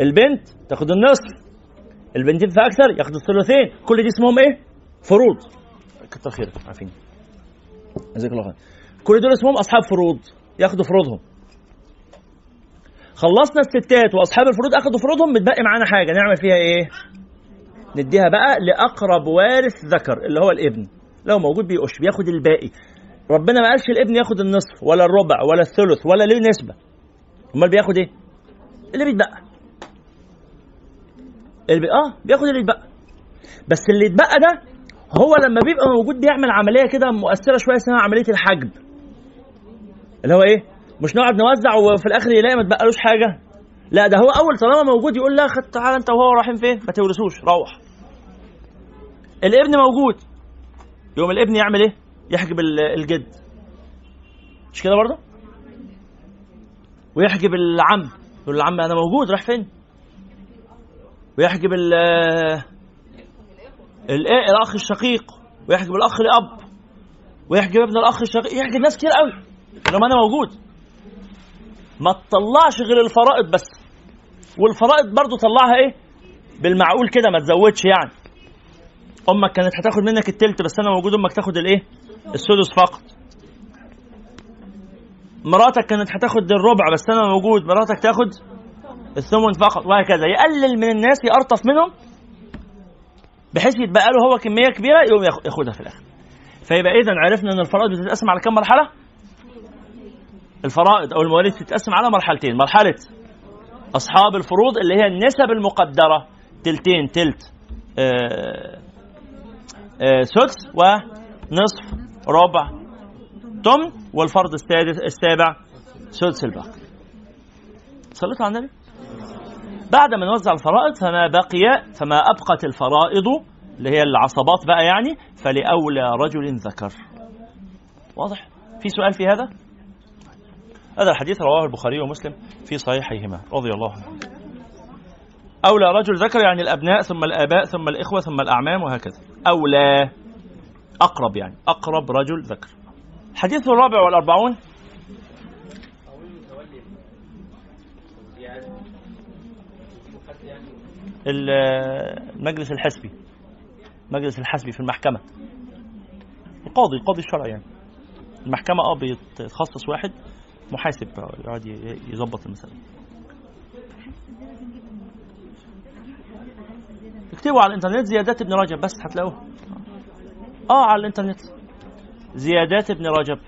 البنت تاخد النصف. البنتين فاكثر ياخدوا الثلثين. كل دي اسمهم إيه؟ فروض. كتر خيرك عارفين جزاك الله خير. كل دول اسمهم أصحاب فروض. ياخدوا فروضهم. خلصنا الستات وأصحاب الفروض اخدوا فروضهم متبقي معانا حاجة. نعمل فيها إيه؟ نديها بقى لأقرب وارث ذكر اللي هو الابن. لو موجود بيقش بياخد الباقي. ربنا ما قالش الابن ياخد النصف ولا الربع ولا الثلث ولا ليه نسبة. أمال بياخد إيه؟ اللي بيتبقى. اللي بي... آه بياخد اللي يتبقى. بس اللي يتبقى ده هو لما بيبقى موجود بيعمل عملية كده مؤثرة شوية اسمها عملية الحجب. اللي هو إيه؟ مش نقعد نوزع وفي الآخر يلاقي ما تبقالوش حاجة؟ لا ده هو أول طالما موجود يقول لا خد تعالى أنت وهو رايحين فين؟ ما تورثوش روح. الابن موجود. يوم الابن يعمل إيه؟ يحجب ال- الجد. مش كده برضه؟ ويحجب العم. يقول العم أنا موجود راح فين؟ ويحجب ال الأخ الشقيق. ويحجب الأخ الأب. ويحجب ابن الأخ الشقيق. يحجب ناس كتير قوي. لما أنا موجود. ما تطلعش غير الفرائض بس. والفرائض برضو طلعها إيه؟ بالمعقول كده ما تزودش يعني. أمك كانت هتاخد منك التلت بس أنا موجود أمك تاخد الإيه؟ السدس فقط. مراتك كانت هتاخد الربع بس أنا موجود. مراتك تاخد الثمن فقط وهكذا. يقلل من الناس يقرطف منهم بحيث يتبقى له هو كمية كبيرة يقوم ياخ- ياخدها في الآخر. فيبقى اذا عرفنا إن الفرائض بتتقسم على كم مرحلة؟ الفرائض أو المواريث بتتقسم على مرحلتين. مرحلة أصحاب الفروض اللي هي النسب المقدرة تلتين تلت آه آه سدس ونصف ربع تمن والفرض السادس السابع سدس الباقي. صليت على النبي؟ بعد ما نوزع الفرائض فما بقي فما أبقت الفرائض اللي هي العصبات بقى يعني فلأولى رجل ذكر. واضح؟ في سؤال في هذا؟ هذا الحديث رواه البخاري ومسلم في صحيحيهما. رضي الله عنهم أولى رجل ذكر يعني الأبناء ثم الآباء ثم الإخوة ثم الأعمام وهكذا. أولى أقرب يعني أقرب رجل ذكر. الحديث الرابع والأربعون. ال- المجلس الحسبي. المجلس الحسبي في المحكمة. القاضي القاضي الشرعي يعني. المحكمة آه بيتخصص واحد. محاسب يقعد يظبط المسألة. اكتبوا على الإنترنت زيادات ابن رجب بس هتلاقوها. آه على الإنترنت. زيادات ابن رجب.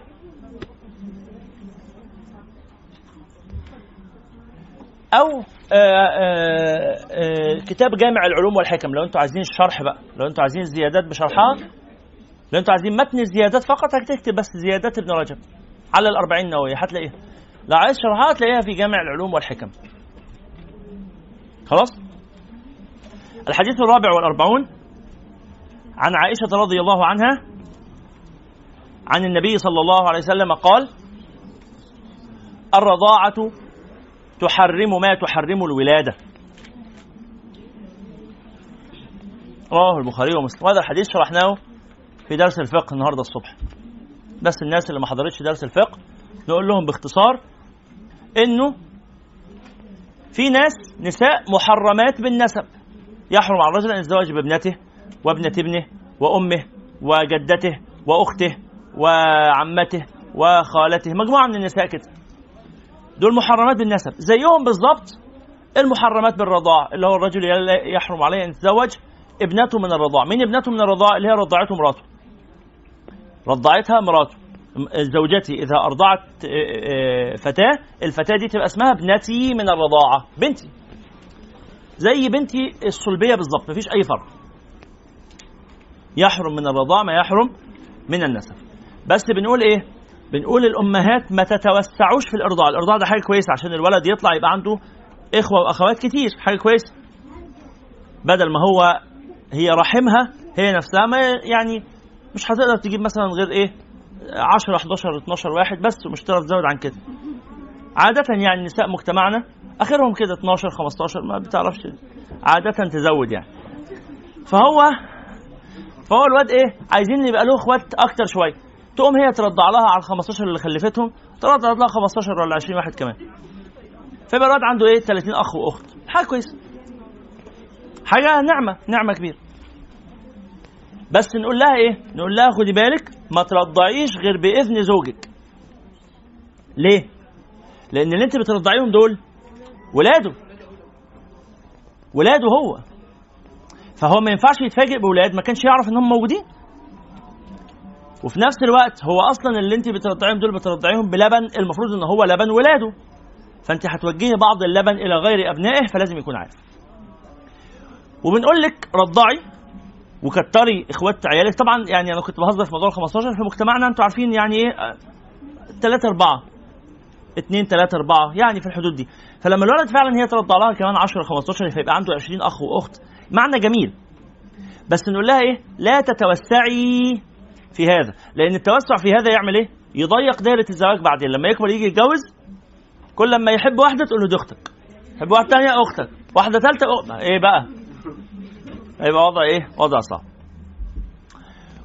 أو آه، آه، آه، كتاب جامع العلوم والحكم. لو أنتوا عايزين الشرح بقى لو أنتوا عايزين الزيادات بشرحها لو أنتوا عايزين متن الزيادات فقط هتكتب بس زيادات ابن رجب. على الأربعين النووية هتلاقيها. لو عايز شرحها هتلاقيها في جامع العلوم والحكم. خلاص؟ الحديث الرابع والأربعون عن عائشة رضي الله عنها عن النبي صلى الله عليه وسلم قال الرضاعة تحرم ما تحرم الولادة. رواه البخاري ومسلم. وهذا الحديث شرحناه في درس الفقه النهارده الصبح. بس الناس اللي ما حضرتش درس الفقه نقول لهم باختصار إنه في ناس نساء محرمات بالنسب يحرم على الرجل أن يتزوج بابنته وابنة ابنه وأمه وجدته وأخته وعمته وخالته مجموعة من النساء كده. دول محرمات بالنسب. زيهم بالظبط المحرمات بالرضاع اللي هو الرجل يحرم عليه أن يتزوج ابنته من الرضاع. مين ابنته من الرضاع؟ اللي هي رضعته مراته. رضعتها مراته زوجتي إذا أرضعت فتاة الفتاة دي تبقى اسمها ابنتي من الرضاعة بنتي. زي بنتي الصلبية بالظبط مفيش أي فرق. يحرم من الرضاع ما يحرم من النسب. بس بنقول إيه؟ بنقول الأمهات ما تتوسعوش في الأرضاع. الأرضاع ده حاجة كويسة عشان الولد يطلع يبقى عنده إخوة وأخوات كتير حاجة كويسة. بدل ما هو هي رحمها هي نفسها ما يعني مش هتقدر تجيب مثلا غير إيه؟ 10 11 12 واحد بس ومش هتقدر تزود عن كده. عادة يعني نساء مجتمعنا آخرهم كده 12 15 ما بتعرفش عادة تزود يعني. فهو فهو الواد إيه؟ عايزين يبقى له إخوات أكتر شوية. تقوم هي ترضع لها على ال 15 اللي خلفتهم ترضع لها 15 ولا 20 واحد كمان. فيبقى الواد عنده إيه؟ 30 أخ وأخت. حاجة كويسة. حاجة نعمة نعمة كبيرة. بس نقول لها إيه؟ نقول لها خدي بالك ما ترضعيش غير بإذن زوجك. ليه؟ لأن اللي أنت بترضعيهم دول ولاده. ولاده هو. فهو ما ينفعش يتفاجئ بولاد ما كانش يعرف ان هم موجودين. وفي نفس الوقت هو أصلا اللي أنت بترضعيهم دول بترضعيهم بلبن المفروض إن هو لبن ولاده. فأنت هتوجهي بعض اللبن إلى غير أبنائه فلازم يكون عارف. وبنقول لك رضعي. وكتري اخوات عيالك طبعا يعني أنا كنت بهزر في موضوع ال 15 في مجتمعنا أنتوا عارفين يعني إيه 3 4 2 3 4 يعني في الحدود دي. فلما الولد فعلا هي ترضع لها كمان 10 15 فيبقى عنده 20 أخ وأخت. معنى جميل. بس نقول لها إيه؟ لا تتوسعي في هذا. لأن التوسع في هذا يعمل إيه؟ يضيق دائره الزواج بعدين. لما يكبر يجي يتجوز كل لما يحب واحدة تقول له دي أختك. يحب واحدة ثانية أختك. واحدة ثالثه إيه بقى؟ هيبقى وضع إيه؟ وضع صعب.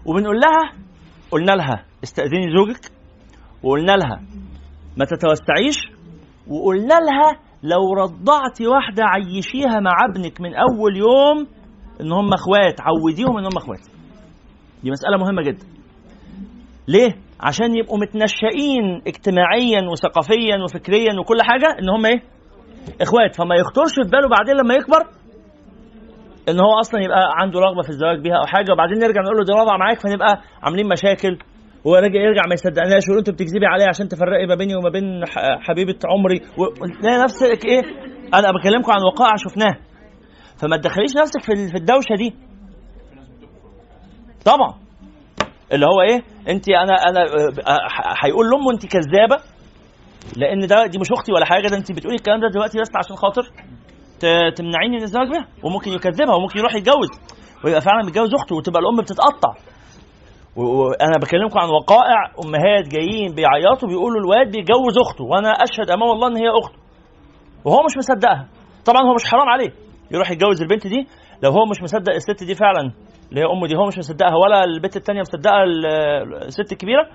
وبنقول لها قلنا لها استأذني زوجك وقلنا لها ما تتوسعيش وقلنا لها لو رضعتي واحدة عيشيها مع ابنك من أول يوم إن هم إخوات عوديهم إن هم إخوات. دي مسألة مهمة جدا. ليه؟ عشان يبقوا متنشئين اجتماعيا وثقافيا وفكريا وكل حاجة إن هم إيه؟ إخوات. فما يخطرش في باله بعدين لما يكبر إن هو أصلا يبقى عنده رغبة في الزواج بيها أو حاجة وبعدين نرجع نقول له دي رضع معاك فنبقى عاملين مشاكل هو راجع يرجع ما يصدقناش ويقول أنت بتكذبي عليا عشان تفرقي ما بيني وما بين حبيبة عمري. وتلاقي نفسك إيه؟ أنا بكلمكم عن وقائع شفناها فما تدخليش نفسك في في الدوشة دي. طبعا. اللي هو إيه؟ أنت أنا أنا هيقول لأمه أنت كذابة لأن ده دي مش أختي ولا حاجة ده أنت بتقولي الكلام ده دلوقتي بس عشان خاطر. تمنعيني من الزواج بها؟ وممكن يكذبها وممكن يروح يتجوز. ويبقى فعلا متجوز أخته وتبقى الأم بتتقطع. وأنا بكلمكم عن وقائع أمهات جايين بيعيطوا بيقولوا الواد بيجوز أخته وأنا أشهد أمام الله إن هي أخته. وهو مش مصدقها. طبعا هو مش حرام عليه يروح يتجوز البنت دي. لو هو مش مصدق الست دي فعلا اللي هي أمه دي هو مش مصدقها ولا البنت الثانية مصدقه الست الكبيرة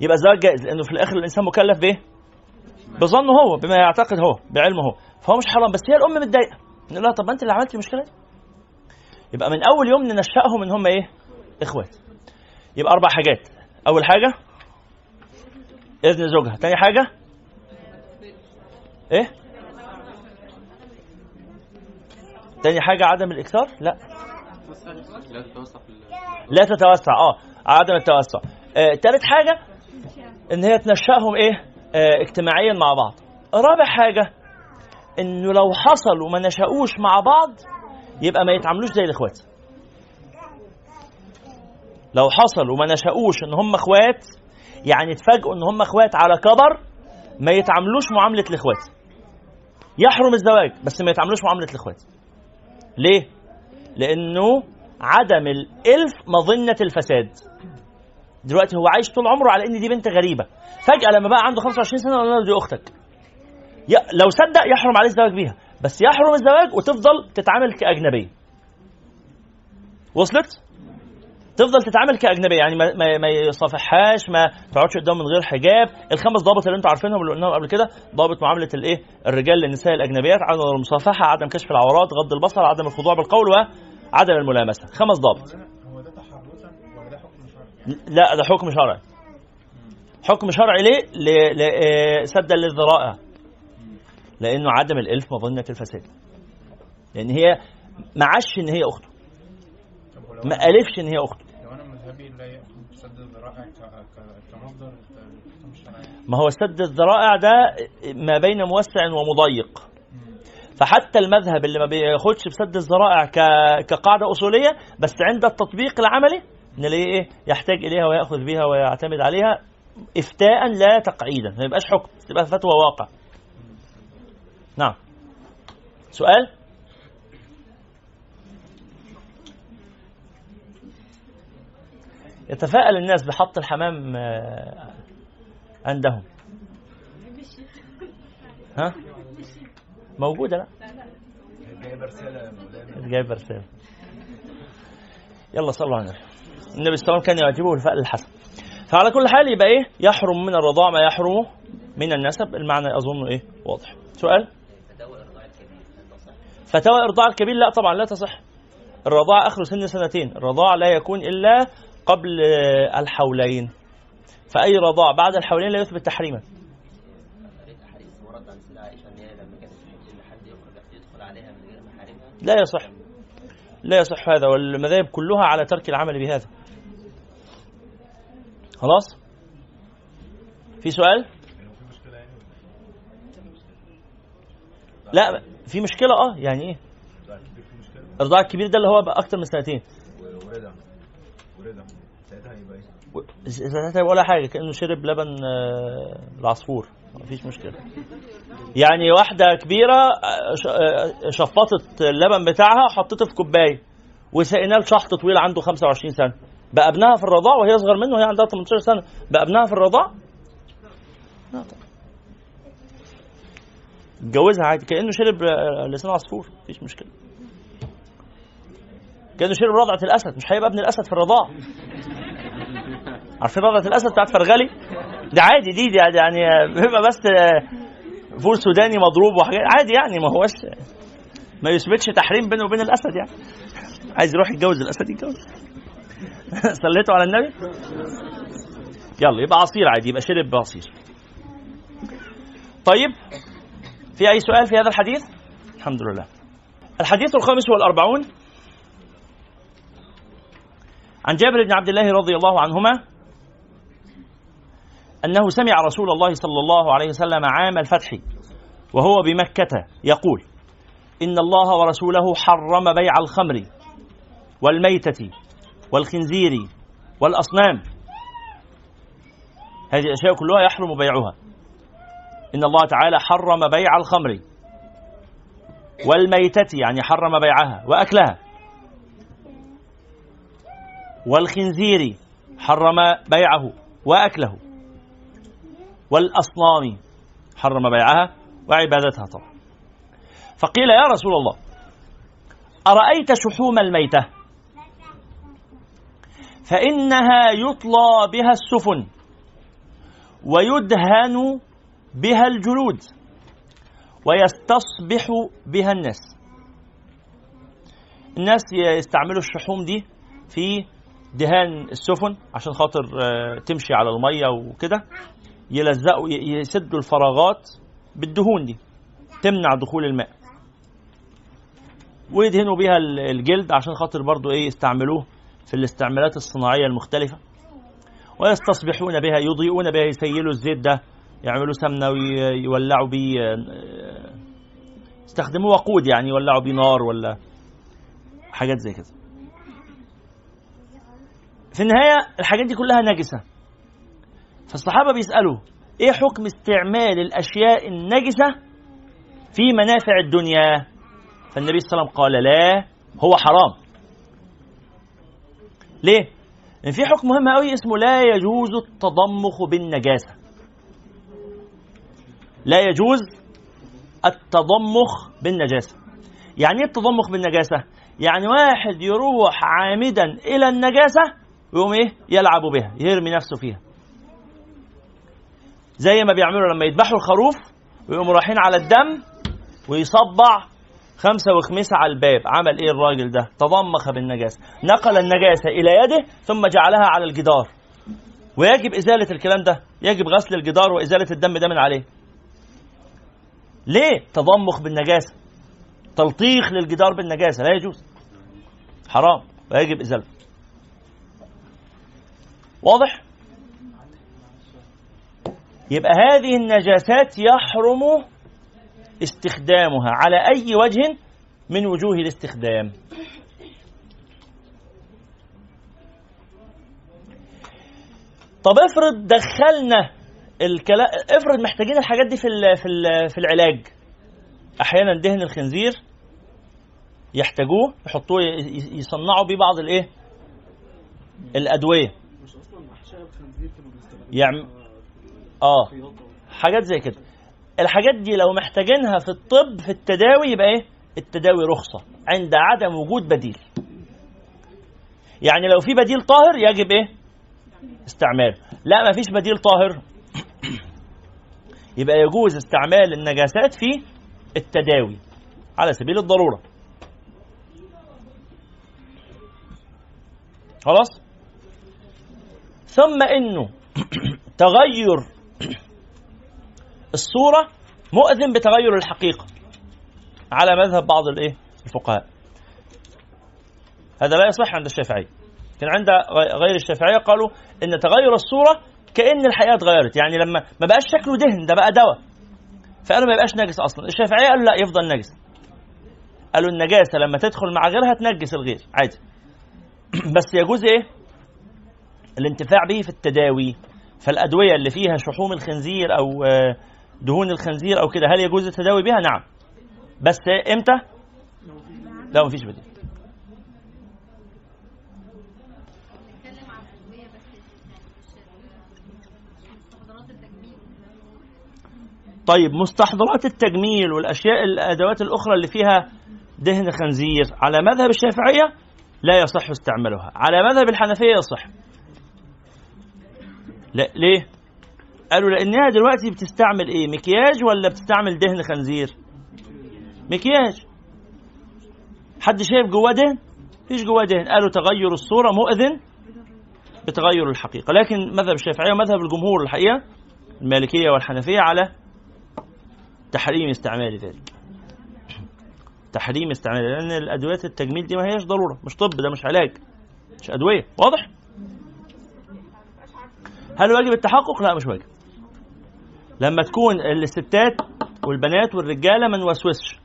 يبقى الزواج جائز. لأنه في الآخر الإنسان مكلف بإيه؟ بظنه هو بما يعتقد هو بعلمه هو. فهو مش حرام. بس هي الام متضايقه نقول لها طب ما أنت اللي عملتي المشكلة دي يبقى من أول يوم ننشأهم إن هم إيه؟ إخوات. يبقى أربع حاجات. أول حاجة إذن زوجها. تاني حاجة إيه؟ تاني حاجة عدم الإكثار؟ لا. لا تتوسع. آه عدم التوسع. آه، تالت حاجة إن هي تنشأهم إيه؟ آه، اجتماعيا مع بعض. رابع حاجة إنه لو حصل وما نشأوش مع بعض يبقى ما يتعاملوش زي الإخوات. لو حصل وما نشأوش إن هم إخوات يعني اتفاجئوا إن هم إخوات على كبر ما يتعاملوش معاملة الإخوات. يحرم الزواج بس ما يتعاملوش معاملة الإخوات. ليه؟ لأنه عدم الإلف مظنة الفساد. دلوقتي هو عايش طول عمره على إن دي بنت غريبة. فجأة لما بقى عنده 25 سنة له دي أختك. لو صدق يحرم عليه الزواج بيها. بس يحرم الزواج وتفضل تتعامل كاجنبيه وصلت؟ تفضل تتعامل كاجنبيه يعني ما, ما, ما يصافحهاش ما تقعدش قدام من غير حجاب. الخمس ضوابط اللي أنتوا عارفينهم اللي قلناهم قبل كده ضابط معاملة الإيه؟ الرجال للنساء الأجنبيات عدم المصافحة عدم كشف العورات غض البصر عدم الخضوع بالقول وعدم الملامسة. خمس ضوابط هو ده تحرزا ولا ده حكم شرعي؟ لا ده حكم شرعي. حكم شرعي ليه؟ ل- ل- آه، سدا للذرائع. لأنه عدم الإلف مظنة الفساد. لأن هي ما عادش إن هي أخته. ما ألفش إن هي أخته. لو أنا مذهبي لا سد الذرائع كمصدر ما هو سد الذرائع ده ما بين موسع ومضيق. فحتى المذهب اللي ما بياخدش بسد الذرائع كقاعدة أصولية بس عند التطبيق العملي نلاقيه إيه؟ يحتاج إليها ويأخذ بها ويعتمد عليها افتاء لا تقعيدا ما يبقاش حكم تبقى فتوى واقع. نعم. سؤال؟ يتفاءل الناس بحط الحمام آه، عندهم. ها؟ موجودة لا. جايب رساله يا مولانا جايب رسالة يلا صلوا على النبي النبي صلى الله عليه وسلم كان يعجبه الفأل الحسن. فعلى كل حال يبقى إيه؟ يحرم من الرضاع ما يحرم من النسب. المعنى أظن إيه؟ واضح. سؤال؟ فتاوى ارضاع الكبير لا طبعا لا تصح. الرضاع آخر سن سنتين. الرضاع لا يكون إلا قبل الحولين. فأي رضاع بعد الحولين لا يثبت تحريما. لا يصح. لا يصح هذا والمذاهب كلها على ترك العمل بهذا. خلاص؟ في سؤال؟ لا. في مشكلة؟ آه يعني إيه؟ الرضاع الكبير ده اللي هو بقى أكتر من سنتين. ورده ورده ساعتها هيبقى إيه؟ ساعتها ولا حاجة كأنه شرب لبن آه، العصفور. مفيش مشكلة. يعني واحدة كبيرة آه، آه، شفطت اللبن بتاعها حطته في كوباية وسقيناه لشحط طويل عنده 25 سنة. بقى ابنها في الرضاع وهي أصغر منه وهي عندها 18 سنة. بقى ابنها في الرضاع؟ لا طبعا اتجوزها عادي. كأنه شرب آه، لسان عصفور. مفيش مشكلة. كأنه شرب رضعة الأسد. مش هيبقى ابن الأسد في الرضاع. عارفين رضعة الأسد بتاعت فرغلي؟ ده عادي دي, دي يعني بيبقى بس آه، فول سوداني مضروب وحاجات. عادي يعني ما هوش ما يثبتش تحريم بينه وبين الأسد يعني. عايز يروح يتجوز الأسد يتجوز. صليتوا على النبي؟ يلا يبقى عصير عادي يبقى شرب عصير. طيب في أي سؤال في هذا الحديث؟ الحمد لله. الحديث الخامس والأربعون. عن جابر بن عبد الله رضي الله عنهما أنه سمع رسول الله صلى الله عليه وسلم عام الفتح وهو بمكة يقول إن الله ورسوله حرم بيع الخمر والميتة والخنزير والأصنام. هذه الأشياء كلها يحرم بيعها. إن الله تعالى حرم بيع الخمر والميتة يعني حرم بيعها وأكلها. والخنزير حرم بيعه وأكله. والأصنام حرم بيعها وعبادتها طبعا. فقيل يا رسول الله أرأيت شحوم الميتة؟ فإنها يطلى بها السفن ويدهن بها الجلود ويستصبح بها الناس. الناس يستعملوا الشحوم دي في دهان السفن عشان خاطر آه، تمشي على المية وكده. يلزقوا يسدوا الفراغات بالدهون دي تمنع دخول الماء. ويدهنوا بيها ال- الجلد عشان خاطر برضو إيه يستعملوه في الاستعمالات الصناعية المختلفة. ويستصبحون بها يضيئون بها يسيلوا الزيت ده يعملوا سمنة ويولعوا بيه يستخدموا وقود يعني يولعوا بيه نار ولا حاجات زي كده. في النهاية الحاجات دي كلها نجسة. فالصحابة بيسألوا إيه حكم استعمال الأشياء النجسة في منافع الدنيا؟ فالنبي صلى الله عليه وسلم قال لا هو حرام. ليه؟ لأن في حكم مهم قوي اسمه لا يجوز التضمخ بالنجاسة. لا يجوز التضمخ بالنجاسة. يعني إيه التضمخ بالنجاسة؟ يعني واحد يروح عامدا إلى النجاسة ويقوم إيه؟ يلعب بها يرمي نفسه فيها. زي ما بيعملوا لما يذبحوا الخروف ويقوموا رايحين على الدم ويصبع خمسة وخميسة على الباب. عمل إيه الراجل ده؟ تضمخ بالنجاسة. نقل النجاسة إلى يده ثم جعلها على الجدار. ويجب إزالة الكلام ده. يجب غسل الجدار وإزالة الدم ده من عليه. ليه تضمخ بالنجاسة؟ تلطيخ للجدار بالنجاسة لا يجوز. حرام ويجب ازالته واضح؟ يبقى هذه النجاسات يحرم استخدامها على أي وجه من وجوه الاستخدام. طب افرض دخلنا الكلام افرض محتاجين الحاجات دي في ال... في ال... في العلاج. أحيانا دهن الخنزير يحتاجوه يحطوه يصنعوا بيه بعض الإيه؟ الأدوية. مش أصلا احشاء الخنزير يعم- آه. حاجات زي كده. الحاجات دي لو محتاجينها في الطب في التداوي يبقى إيه؟ التداوي رخصة عند عدم وجود بديل. يعني لو في بديل طاهر يجب إيه؟ استعماله لا ما فيش بديل طاهر. يبقى يجوز استعمال النجاسات في التداوي على سبيل الضرورة. خلاص؟ ثم انه تغير الصورة مؤذن بتغير الحقيقة على مذهب بعض الإيه؟ الفقهاء. هذا لا يصح عند الشافعية كان عند غير الشافعية قالوا إن تغير الصورة كأن الحقيقة اتغيرت يعني لما ما بقاش شكله دهن ده بقى دواء. فقالوا ما يبقاش نجس أصلا. الشافعية قالوا لا يفضل نجس. قالوا النجاسة لما تدخل مع غيرها تنجس الغير عادي. بس يجوز إيه؟ الانتفاع به في التداوي. فالأدوية اللي فيها شحوم الخنزير أو آه، دهون الخنزير أو كده هل يجوز التداوي بها؟ نعم. بس إمتى؟ لا مفيش بديل بنتكلم عن الأدوية بس مستحضرات التجميل طيب مستحضرات التجميل والأشياء الأدوات الأخرى اللي فيها دهن خنزير على مذهب الشافعية لا يصح استعمالها على مذهب الحنفية يصح. لا ليه؟ قالوا لأنها دلوقتي بتستعمل إيه مكياج ولا بتستعمل دهن خنزير؟ مكياج. حد شايف جواه دهن؟ فيش جواه دهن. قالوا تغير الصورة مؤذن بتغير الحقيقة. لكن مذهب الشافعية ومذهب الجمهور الحقيقة المالكية والحنفية على تحريم استعمال ذلك. تحريم استعمال لأن الأدوية التجميل دي ما هيش ضرورة. مش طب ده مش علاج. مش أدوية. واضح؟ هل واجب التحقق؟ لا مش واجب. لما تكون الستات والبنات والرجالة ما نوسوسش.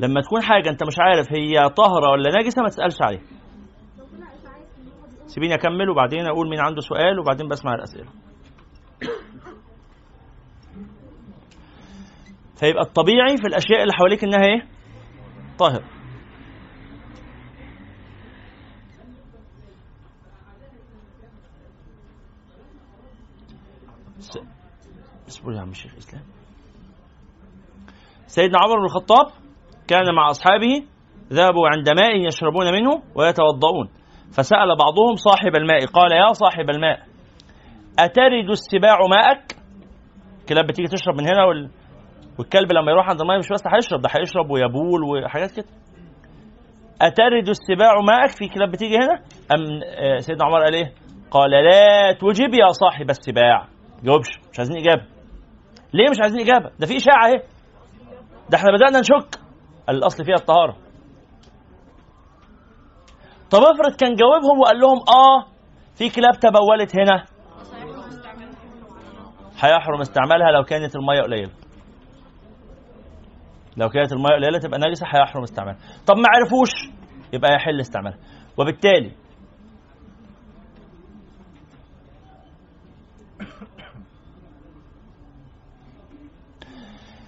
لما تكون حاجة أنت مش عارف هي طاهرة ولا نجسه ما تسألش عليها. سيبيني أكمل وبعدين أقول مين عنده سؤال وبعدين بسمع الأسئلة. فيبقى الطبيعي في الأشياء اللي حواليك إنها إيه؟ طاهر. اصبر يا عم الشيخ؟ إسلام. سيدنا عمر بن الخطاب كان مع أصحابه ذهبوا عند ماء يشربون منه ويتوضؤون. فسأل بعضهم صاحب الماء قال يا صاحب الماء أترد السباع ماءك؟ الكلاب بتيجي تشرب من هنا وال... والكلب لما يروح عند الميه مش بس هيشرب ده هيشرب ويبول وحاجات كده. أترد السباع ماءك في كلاب بتيجي هنا؟ أم آه، سيدنا عمر قال إيه؟ قال لا تجب يا صاحب السباع. جاوبش مش عايزين إجابة. ليه مش عايزين إجابة؟ ده في إشاعة أهي. ده إحنا بدأنا نشك. الأصل فيها الطهارة. طب افرض كان جاوبهم وقال لهم آه في كلاب تبولت هنا. هيحرم استعمالها لو كانت المية قليلة. لو كانت الميه قليلة تبقى نجسه هيحرم استعمالها. طب ما عرفوش يبقى يحل استعمالها. وبالتالي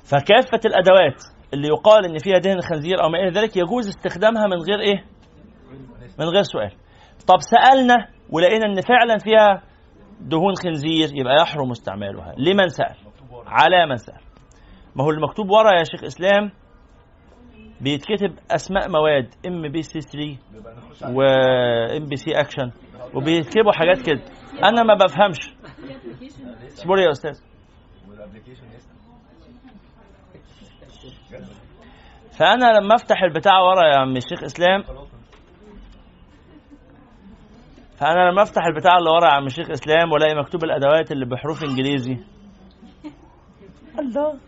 فكافة الأدوات اللي يقال إن فيها دهن خنزير أو ما إلى ذلك يجوز استخدامها من غير إيه؟ من غير سؤال. طب سألنا ولقينا إن فعلا فيها دهون خنزير يبقى يحرم استعمالها. لمن سأل؟ على من سأل؟ ما هو المكتوب ورا يا شيخ إسلام؟ بيتكتب أسماء مواد MBC 3 و MBC Action وبيكتبوا حاجات كده. أنا ما بفهمش. اصبري يا أستاذ. فأنا لما أفتح البتاع ورا يا عم الشيخ إسلام فأنا لما أفتح البتاع اللي ورا يا عم الشيخ إسلام وألاقي مكتوب الأدوات اللي بحروف إنجليزي. الله.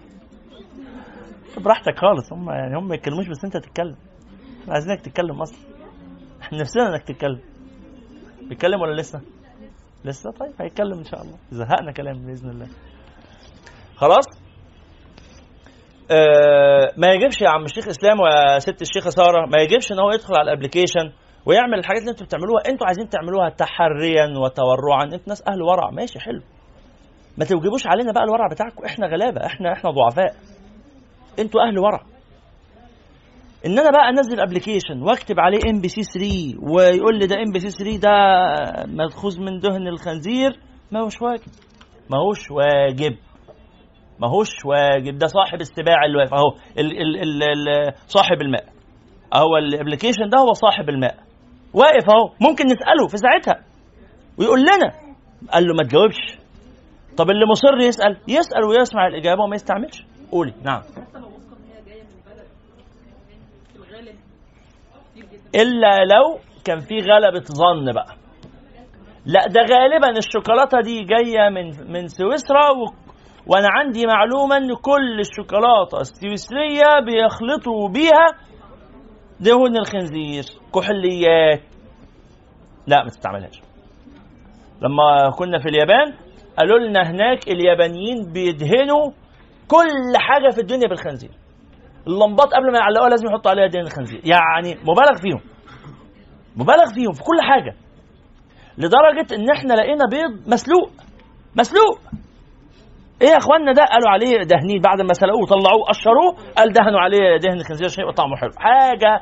براحتك خالص. هم يعني هم ما يتكلموش بس انت تتكلم. إحنا عايزينك تتكلم أصلا. إحنا نفسنا انك تتكلم. بيتكلم ولا لسه؟ لسه؟ طيب هيتكلم إن شاء الله. زهقنا كلام بإذن الله. خلاص؟ آه ما يجبش يا عم الشيخ إسلام ويا ست الشيخة سارة ما يجبش إن هو يدخل على الابلكيشن ويعمل الحاجات اللي أنتوا بتعملوها. أنتوا عايزين تعملوها تحريا وتورعا. أنتوا ناس أهل ورع. ماشي حلو. ما توجبوش علينا بقى الورع بتاعكم. إحنا غلابة. إحنا إحنا ضعفاء. أنتوا أهل ورع إن أنا بقى أنزل application وأكتب عليه MBC 3 ويقول لي ده MBC 3 ده ماخوذ من دهن الخنزير ما هوش واجب. ما هوش واجب. ما هوش واجب. ده صاحب السباع اللي واقف أهو ال ال ال ال صاحب الماء. أهو الابلكيشن ده هو صاحب الماء. واقف أهو. ممكن نسأله في ساعتها. ويقول لنا. قال له ما تجاوبش. طب اللي مصر يسأل يسأل ويسمع الإجابة وما يستعملش. قولي. نعم. إلا لو كان في غلبة ظن بقى. لا ده غالبا الشوكولاتة دي جاية من من سويسرا و... وأنا عندي معلومة إن كل الشوكولاتة السويسرية بيخلطوا بيها دهون الخنزير كحوليات. لا ما تستعملهاش. لما كنا في اليابان قالوا لنا هناك اليابانيين بيدهنوا كل حاجة في الدنيا بالخنزير. اللمبات قبل ما يعلقوها لازم يحطوا عليها دهن الخنزير يعني مبالغ فيهم. مبالغ فيهم في كل حاجة. لدرجة إن إحنا لقينا بيض مسلوق. مسلوق. إيه يا اخوانا ده؟ قالوا عليه دهنين. بعد ما سلقوه طلعوه قشروه. قال دهنوا عليه دهن الخنزير عشان يبقى طعمه حلو. حاجة.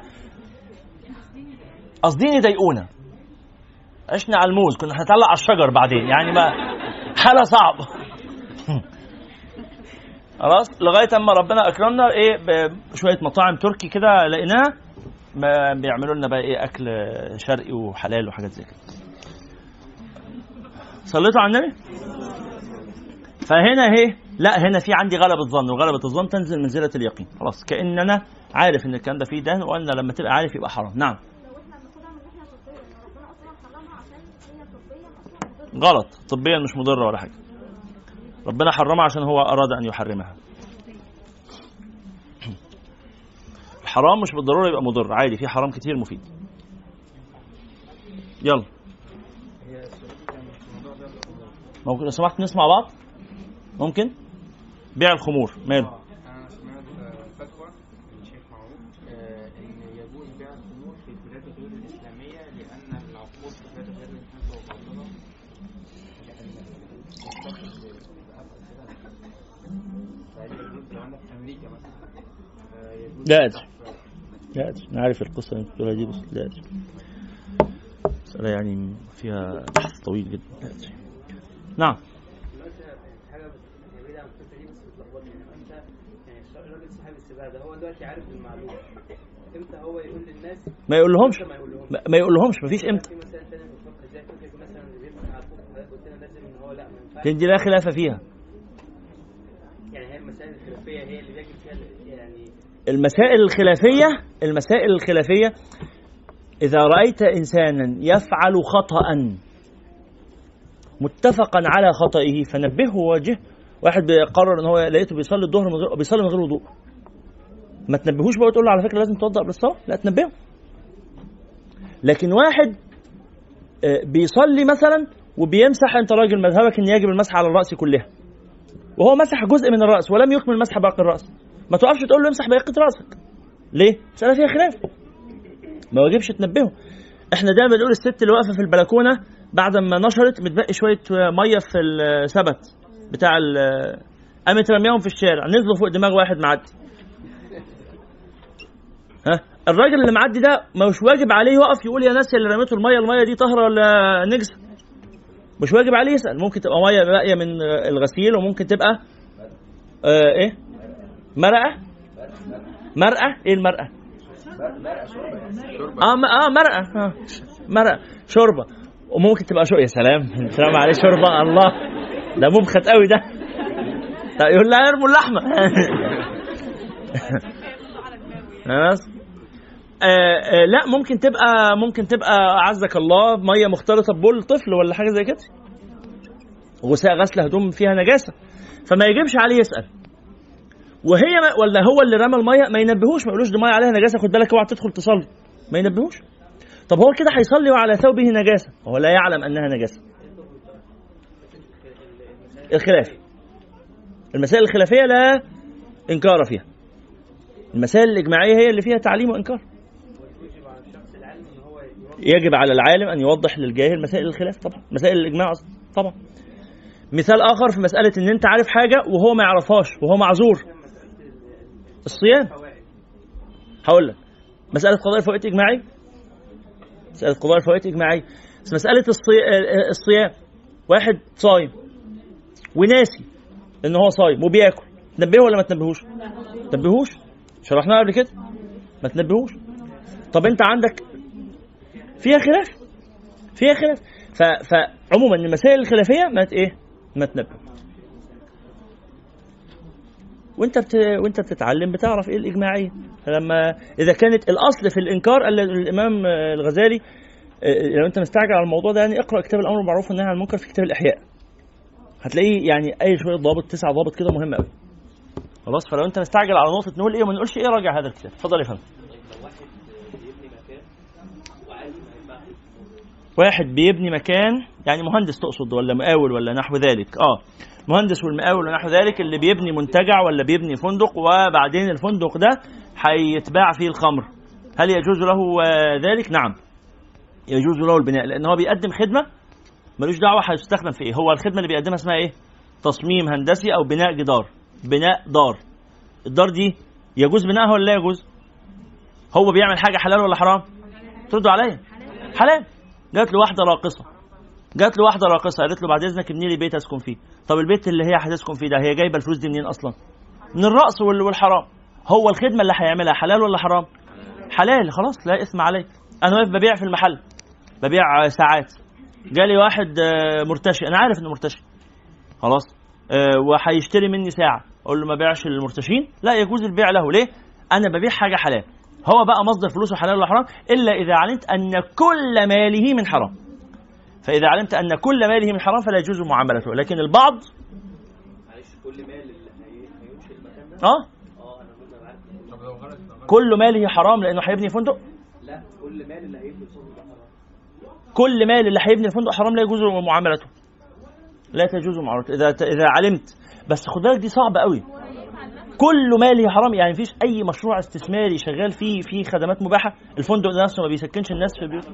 قاصدين يضايقونا. عشنا على الموز. كنا هنطلع على الشجر بعدين. يعني ما حالة صعبة. خلاص؟ لغاية أما ربنا أكرمنا إيه بشوية مطاعم تركي كده لقيناها بيعملوا لنا بقى إيه أكل شرقي وحلال وحاجات زي كده. صليتوا على النبي؟ فهنا اهي لا هنا في عندي غلبة ظن وغلبة الظن تنزل منزلة اليقين. خلاص كأن أنا عارف إن الكلام ده فيه دهن وأنا لما تبقى عارف يبقى حرام. نعم. غلط. طبيا مش مضرة ولا حاجة. ربنا حرمها عشان هو أراد أن يحرمها. الحرام مش بالضرورة يبقى مضر عادي في حرام كتير مفيد. يلا. ممكن لو سمحت نسمع بعض؟ ممكن؟ بيع الخمور ماله؟ لا أدري. لا أدري. أنا عارف القصة اللي أنت بتقولها دي بس لا أدري. مسألة يعني فيها بحث طويل جدا. لا أدري. نعم. هي يعني يعني هو دلوقتي عارف المعلومه إمتى هو يقول للناس ما يقولهمش. ما يقولهمش. ما- ما يقولهمش مفيش إمتى. في مثال تاني بتفكر إزاي فكره مثلا اللي بيفتح على الفوق حضرتك قلت لنا لازم ان هو لا ما ينفعش دي لا خلاف فيها. الخلافيه هي اللي بيجب فيها ال- يعني المسائل الخلافية المسائل الخلافية إذا رأيت إنسانا يفعل خطأ متفقا على خطئه فنبهه ووجهه واحد بيقرر إن هو لقيته بيصلي الظهر من غير بيصلي من غير وضوء. ما تنبهوش بقى وتقول له على فكرة لازم تتوضا بالصلاة؟ لا تنبهه. لكن واحد آه، بيصلي مثلا وبيمسح أنت راجل مذهبك إن يجب المسح على الرأس كلها. وهو مسح جزء من الرأس ولم يكمل مسح باقي الرأس. ما توقفش تقول له امسح بقية راسك. ليه؟ مسألة فيها خلاف. ما واجبش تنبهه. إحنا دايما بنقول الست اللي واقفة في البلكونة بعد ما نشرت متبقي شوية مية في السبت بتاع قامت رميهم في الشارع. نزلوا فوق دماغ واحد معدي. ها؟ الراجل اللي معدي ده مش واجب عليه يقف يقول يا ناس اللي رميتوا المية المية دي طاهرة ولا نجسه مش واجب عليه يسأل. ممكن تبقى مية باقيه من الغسيل وممكن تبقى آه إيه؟ مرقه مرقه إيه المرقه آه آه مرقه آه. مرقه شوربة. وممكن تبقى شو؟ يا سلام. سلام عليه شوربة. الله. ده مبخت قوي ده. طيب يقول لها ارموا اللحمة. خلاص آه آه لا ممكن تبقى ممكن تبقى أعزك الله مية مختلطة ببول طفل ولا حاجة زي كده. غساء غسل هدوم فيها نجاسة. فما يجبش عليه يسأل. وهي ما ولا هو اللي رمى المية؟ ما ينبهوش ما يقولوش دي مية عليها نجاسة خد بالك اوعى تدخل تصلي. ما ينبهوش؟ طب هو كده هيصلي وعلى ثوبه نجاسة؟ هو لا يعلم أنها نجاسة. الخلاف. المسائل الخلافية لا إنكار فيها. المسائل الإجماعية هي اللي فيها تعليم وإنكار. يجب على العالم أن يوضح للجاهل مسائل الخلاف طبعا. مسائل الإجماع. طبعا. مثال آخر في مسألة إن أنت عارف حاجة وهو ما يعرفهاش وهو معذور. الصيام. هقول لك. مسألة قضاء الفوائد اجماعي مسألة قضاء الفوائد اجماعي بس. آه، الصيام. واحد صايم. وناسي إن هو صايم وبياكل. تنبهه ولا ما تنبهوش؟ تنبهوش؟ شرحناها قبل كده؟ ما تنبهوش. طب أنت عندك فيها خلاف؟ فيها خلاف. فعموما المسائل الخلافية ما إيه؟ ما تنبه. وانت بت... وانت بتتعلم بتعرف إيه الإجماعية. فلما إذا كانت الأصل في الإنكار ال- الإمام الغزالي آه، لو أنت مستعجل على الموضوع ده يعني اقرأ كتاب الأمر بالمعروف والنهي عن المنكر في كتاب الإحياء. هتلاقيه يعني أي شوية ضابط تسع ضابط كده مهم قوي خلاص فلو أنت مستعجل على نقطة نقول إيه وما نقولش إيه راجع هذا الكتاب. اتفضل يا فندم. واحد بيبني مكان يعني مهندس تقصد ولا مقاول ولا نحو ذلك؟ آه. مهندس والمقاول ونحو ذلك اللي بيبني منتجع ولا بيبني فندق وبعدين الفندق ده هيتباع فيه الخمر. هل يجوز له آه، ذلك؟ نعم. يجوز له البناء لأن هو بيقدم خدمة ملوش دعوة هيستخدم في إيه هو الخدمة اللي بيقدمها اسمها إيه؟ تصميم هندسي أو بناء جدار. بناء دار. الدار دي يجوز بنائها ولا لا يجوز؟ هو بيعمل حاجة حلال ولا حرام؟ تردوا عليا. حلال. جات له واحدة راقصة. جات له واحدة راقصة قالت له بعد إذنك ابني لي بيت أسكن فيه. طب البيت اللي هي هتسكن فيه ده هي جايبة الفلوس دي منين أصلا؟ من وال- والحرام. هو الخدمة اللي هيعملها حلال ولا حرام؟ حلال خلاص لا إثم عليك. أنا واقف ببيع في المحل ببيع ساعات. جالي واحد آه، مرتشي. أنا عارف إنه مرتشي. خلاص آه، وهيشتري مني ساعة. أقول له ما بيعش للمرتشين؟ لا يجوز البيع له. ليه؟ أنا ببيع حاجة حلال. هو بقى مصدر فلوسه حلال ولا حرام؟ إلا إذا علمت أن كل ماله من حرام. فإذا علمت أن كل ماله من حرام فلا يجوز معاملته. لكن البعض معلش كل مال هيمشي المكان ده؟ آه؟ آه كل ماله حرام لأنه هيبني فندق؟ لا كل مال اللي هيبني الفندق ده حرام. كل مال اللي هيبني الفندق حرام لا يجوز معاملته. لا تجوز معاملته. إذا إذا علمت. بس خد بالك دي صعبة قوي. كل ماله حرام. يعني مفيش أي مشروع استثماري شغال فيه فيه خدمات مباحة. الفندق ده نفسه ما بيسكنش الناس في بيوت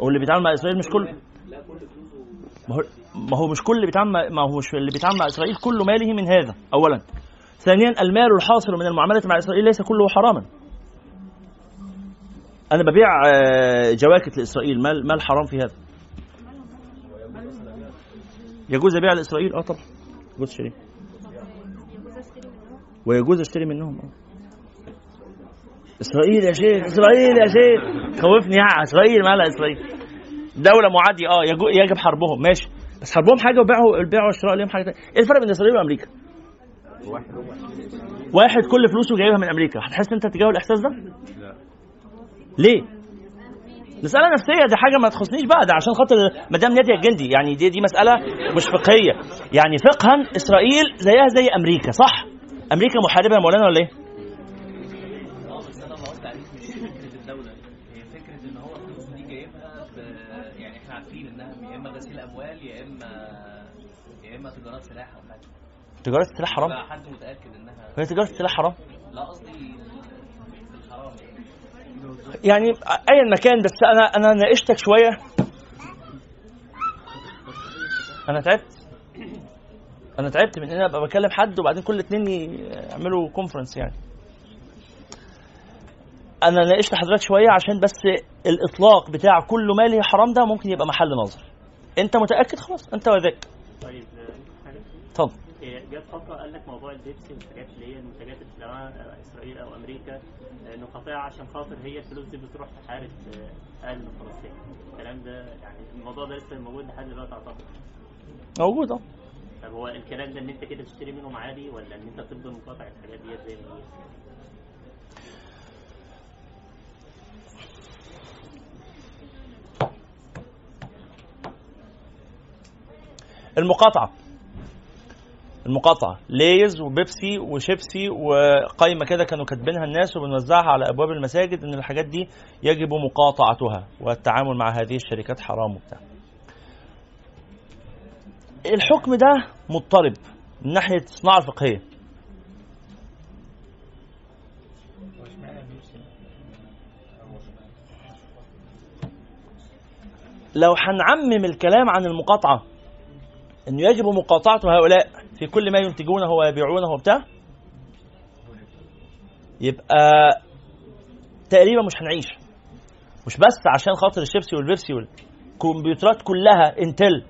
واللي بيتعامل مع إسرائيل مش كل لا كل فلوسه ما هو مش كل اللي بيتعامل ما هو مش اللي بيتعامل مع إسرائيل كل ماله من هذا اولا. ثانيا المال الحاصل من المعاملة مع إسرائيل ليس كله حراما. أنا ببيع آه، جواكت لإسرائيل مال مال حرام في هذا. يجوز أبيع لإسرائيل؟ آه طبعا. يجوز أشتري. ويجوز أشتري منهم. آه إسرائيل يا شيخ إسرائيل يا شيخ. خوفني يا إسرائيل مالها إسرائيل. دولة معادية آه يجب حربهم ماشي. بس حربهم حاجة وبيعوا البيع والشراء ليهم حاجة تانية. إيه الفرق بين إسرائيل وأمريكا؟ واحد كل فلوسه جايبها من أمريكا. هتحس أنت تجاهل الإحساس ده؟ لا. ليه؟ مسألة نفسية دي حاجة ما تخصنيش بقى. ده عشان خاطر مدام نادية الجندي يعني دي دي مسألة مش فقهية. يعني فقها إسرائيل زيها زي أمريكا صح؟ أمريكا محاربة يا مولانا ولا إيه؟ آه بس أنا ما قلت عليك مش فكره الدولة هي فكره ان هو الفلوس دي جايبها ب... يعني إحنا عارفين انها يا اما غسيل اموال يا اما تجارات سلاح أو حاجة. تجارة السلاح حرام؟ حد متأكد إنها هي تجارة السلاح حرام؟ لا قصدي في الحرام يعني. يعني أيا مكان بس أنا أنا ناقشتك شوية. أنا تعبت. أنا تعبت من إن أنا أبقى بكلم حد وبعدين كل اتنين يعملوا conference يعني. أنا ناقشت حضرتك شوية عشان بس الإطلاق بتاع كل ماله حرام ده ممكن يبقى محل نظر. أنت متأكد؟ خلاص أنت وذاك. طيب. اتفضل. جت فترة قال لك موضوع البيبسي والحاجات اللي هي المنتجات اللي بتدعمها إسرائيل أو أمريكا آه، نقاطعها عشان خاطر هي الفلوس دي بتروح تحارب آه، أهل فلسطين الكلام ده يعني الموضوع ده لسه موجود لحد دلوقتي أعتقد. موجود آه. طب هو الكلام ده إن أنت كده تشتري منهم عادي ولا إن أنت تفضل مقاطع الحاجات ديت زي ما هي؟ المقاطعة. المقاطعة. ليز وبيبسي وشيبسي وقايمة كده كانوا كاتبينها الناس وبنوزعها على أبواب المساجد إن الحاجات دي يجب مقاطعتها والتعامل مع هذه الشركات حرام وبتاع. الحكم ده مضطرب من ناحية الصناعة الفقهية. لو هنعمم الكلام عن المقاطعة انه يجب مقاطعه هؤلاء في كل ما ينتجونه ويبيعونه وبتاع؟ يبقى تقريبا مش هنعيش. مش بس عشان خاطر الشيبسي والبيبسي والكمبيوترات كلها Intel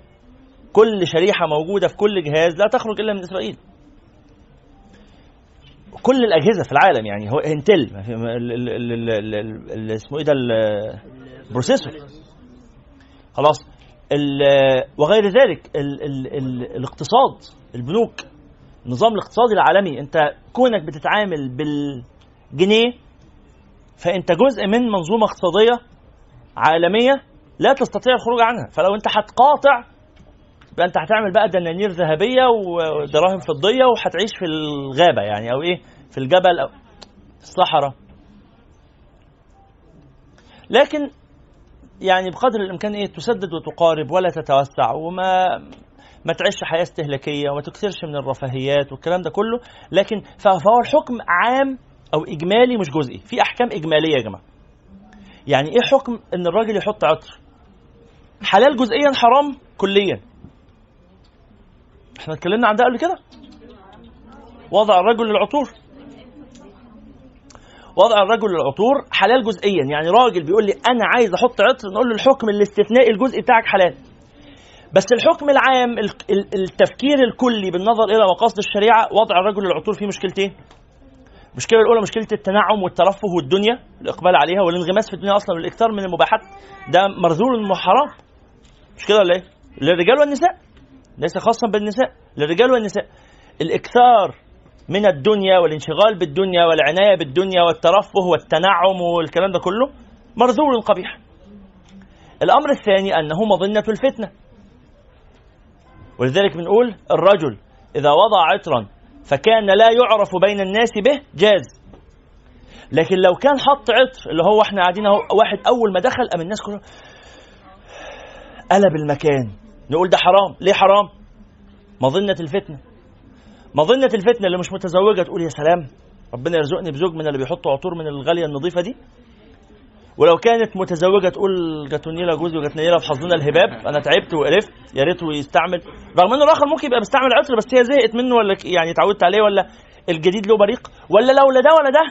كل شريحة موجودة في كل جهاز لا تخرج إلا من إسرائيل. كل الأجهزة في العالم يعني هو Intel اسمه إيه ده ال- ال processor خلاص. وغير ذلك ال ال ال الاقتصاد البنوك النظام الاقتصادي العالمي انت كونك بتتعامل بالجنيه فانت جزء من منظومة اقتصادية عالمية لا تستطيع الخروج عنها. فلو انت هتقاطع يبقى انت هتعمل بقى دنانير ذهبية ودراهم فضية وهتعيش في الغابة يعني أو إيه في الجبل أو الصحراء. لكن يعني بقدر الإمكان إيه تسدد وتقارب ولا تتوسع وما ما تعيش حياة استهلاكية وما تكثرش من الرفاهيات والكلام ده كله لكن فهو الحكم عام أو إجمالي مش جزئي في أحكام إجمالية يا جماعة. يعني إيه حكم إن الراجل يحط عطر؟ حلال جزئيا حرام كليا. إحنا اتكلمنا عن ده قبل كده؟ وضع الرجل للعطور. وضع الرجل للعطور حلال جزئيا. يعني راجل بيقول لي أنا عايز أحط عطر نقول له الحكم الاستثنائي الجزئي بتاعك حلال. بس الحكم العام ال- ال- التفكير الكلي بالنظر إلى مقاصد الشريعة وضع الرجل للعطور فيه مشكلتين. المشكلة الأولى مشكلة التنعم والترفه والدنيا الإقبال عليها والانغماس في الدنيا أصلا والإكثار من المباحات. ده مرذول وحرام. مش كده ولا إيه؟ للرجال والنساء. ليس خاصا بالنساء للرجال والنساء. الإكثار من الدنيا والانشغال بالدنيا والعناية بالدنيا والترفه والتنعم والكلام ده كله مرذول قبيح الأمر الثاني أنه مظنة الفتنة. ولذلك بنقول الرجل إذا وضع عطرا فكان لا يعرف بين الناس به جاز. لكن لو كان حط عطر اللي هو إحنا قاعدين أهو واحد أول ما دخل قام الناس كلها قلب المكان. نقول ده حرام. ليه حرام؟ مظنة الفتنة. مظنة الفتنة اللي مش متزوجة تقول يا سلام ربنا يرزقني بزوج من اللي بيحطوا عطور من الغالية النظيفة دي. ولو كانت متزوجة تقول جات نيلة جوزي وجات نيلة في حظنا الهباب أنا تعبت وقرفت يا ريته يستعمل رغم إنه الآخر ممكن يبقى بيستعمل عطر بس هي زهقت منه ولا يعني اتعودت عليه ولا الجديد له بريق؟ ولا لو لا ده ولا ده؟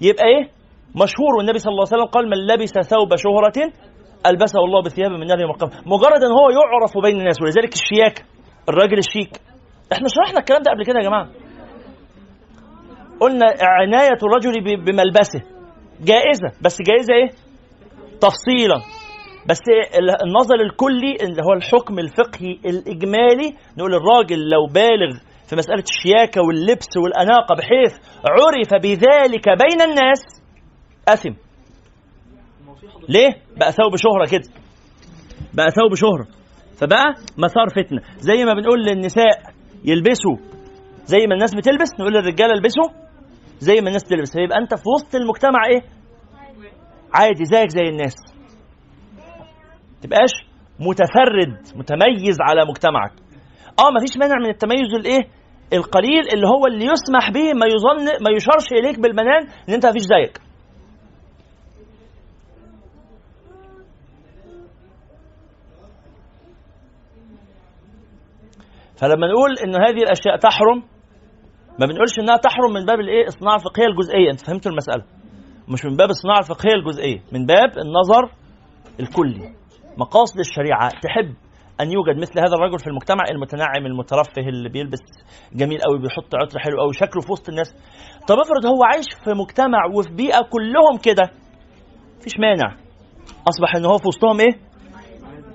يبقى إيه؟ مشهور. والنبي صلى الله عليه وسلم قال من لبس ثوب شهرة ألبسه الله بثياب من نار القيامة. مجرد أن هو يعرف بين الناس ولذلك الشياكة الراجل الشيك. إحنا شرحنا الكلام ده قبل كده يا جماعة. قلنا عناية الرجل بملبسه. جائزة. بس جائزة إيه؟ تفصيلا. بس ال- النظر الكلي اللي هو الحكم الفقهي الإجمالي نقول الراجل لو بالغ في مسألة الشياكة واللبس والأناقة بحيث عرف بذلك بين الناس أثم. ليه؟ بقى ثوب شهرة كده. بقى ثوب شهرة. فبقى مسار فتنة. زي ما بنقول للنساء يلبسوا. زي ما الناس بتلبس نقول للرجاله البسوا. زي ما الناس تلبس فيبقى أنت في وسط المجتمع إيه؟ عادي زيك زي الناس. تبقاش متفرد متميز على مجتمعك. آه مفيش مانع من التميز الإيه؟ القليل اللي هو اللي يسمح به ما يظن ما يشارش إليك بالبنان إن أنت مفيش زيك. فلما نقول إن هذه الأشياء تحرم ما بنقولش إنها تحرم من باب الإيه؟ الصناعه الفقهية الجزئية. أنت فهمتوا المسألة؟ مش من باب الصناعه الفقهية الجزئية من باب النظر الكلي. مقاصد الشريعة تحب أن يوجد مثل هذا الرجل في المجتمع المتنعم المترفه اللي بيلبس جميل قوي بيحط عطر حلو قوي شكله في وسط الناس. طب افرض هو عايش في مجتمع وفي بيئة كلهم كده مفيش مانع. أصبح إن هو في وسطهم إيه؟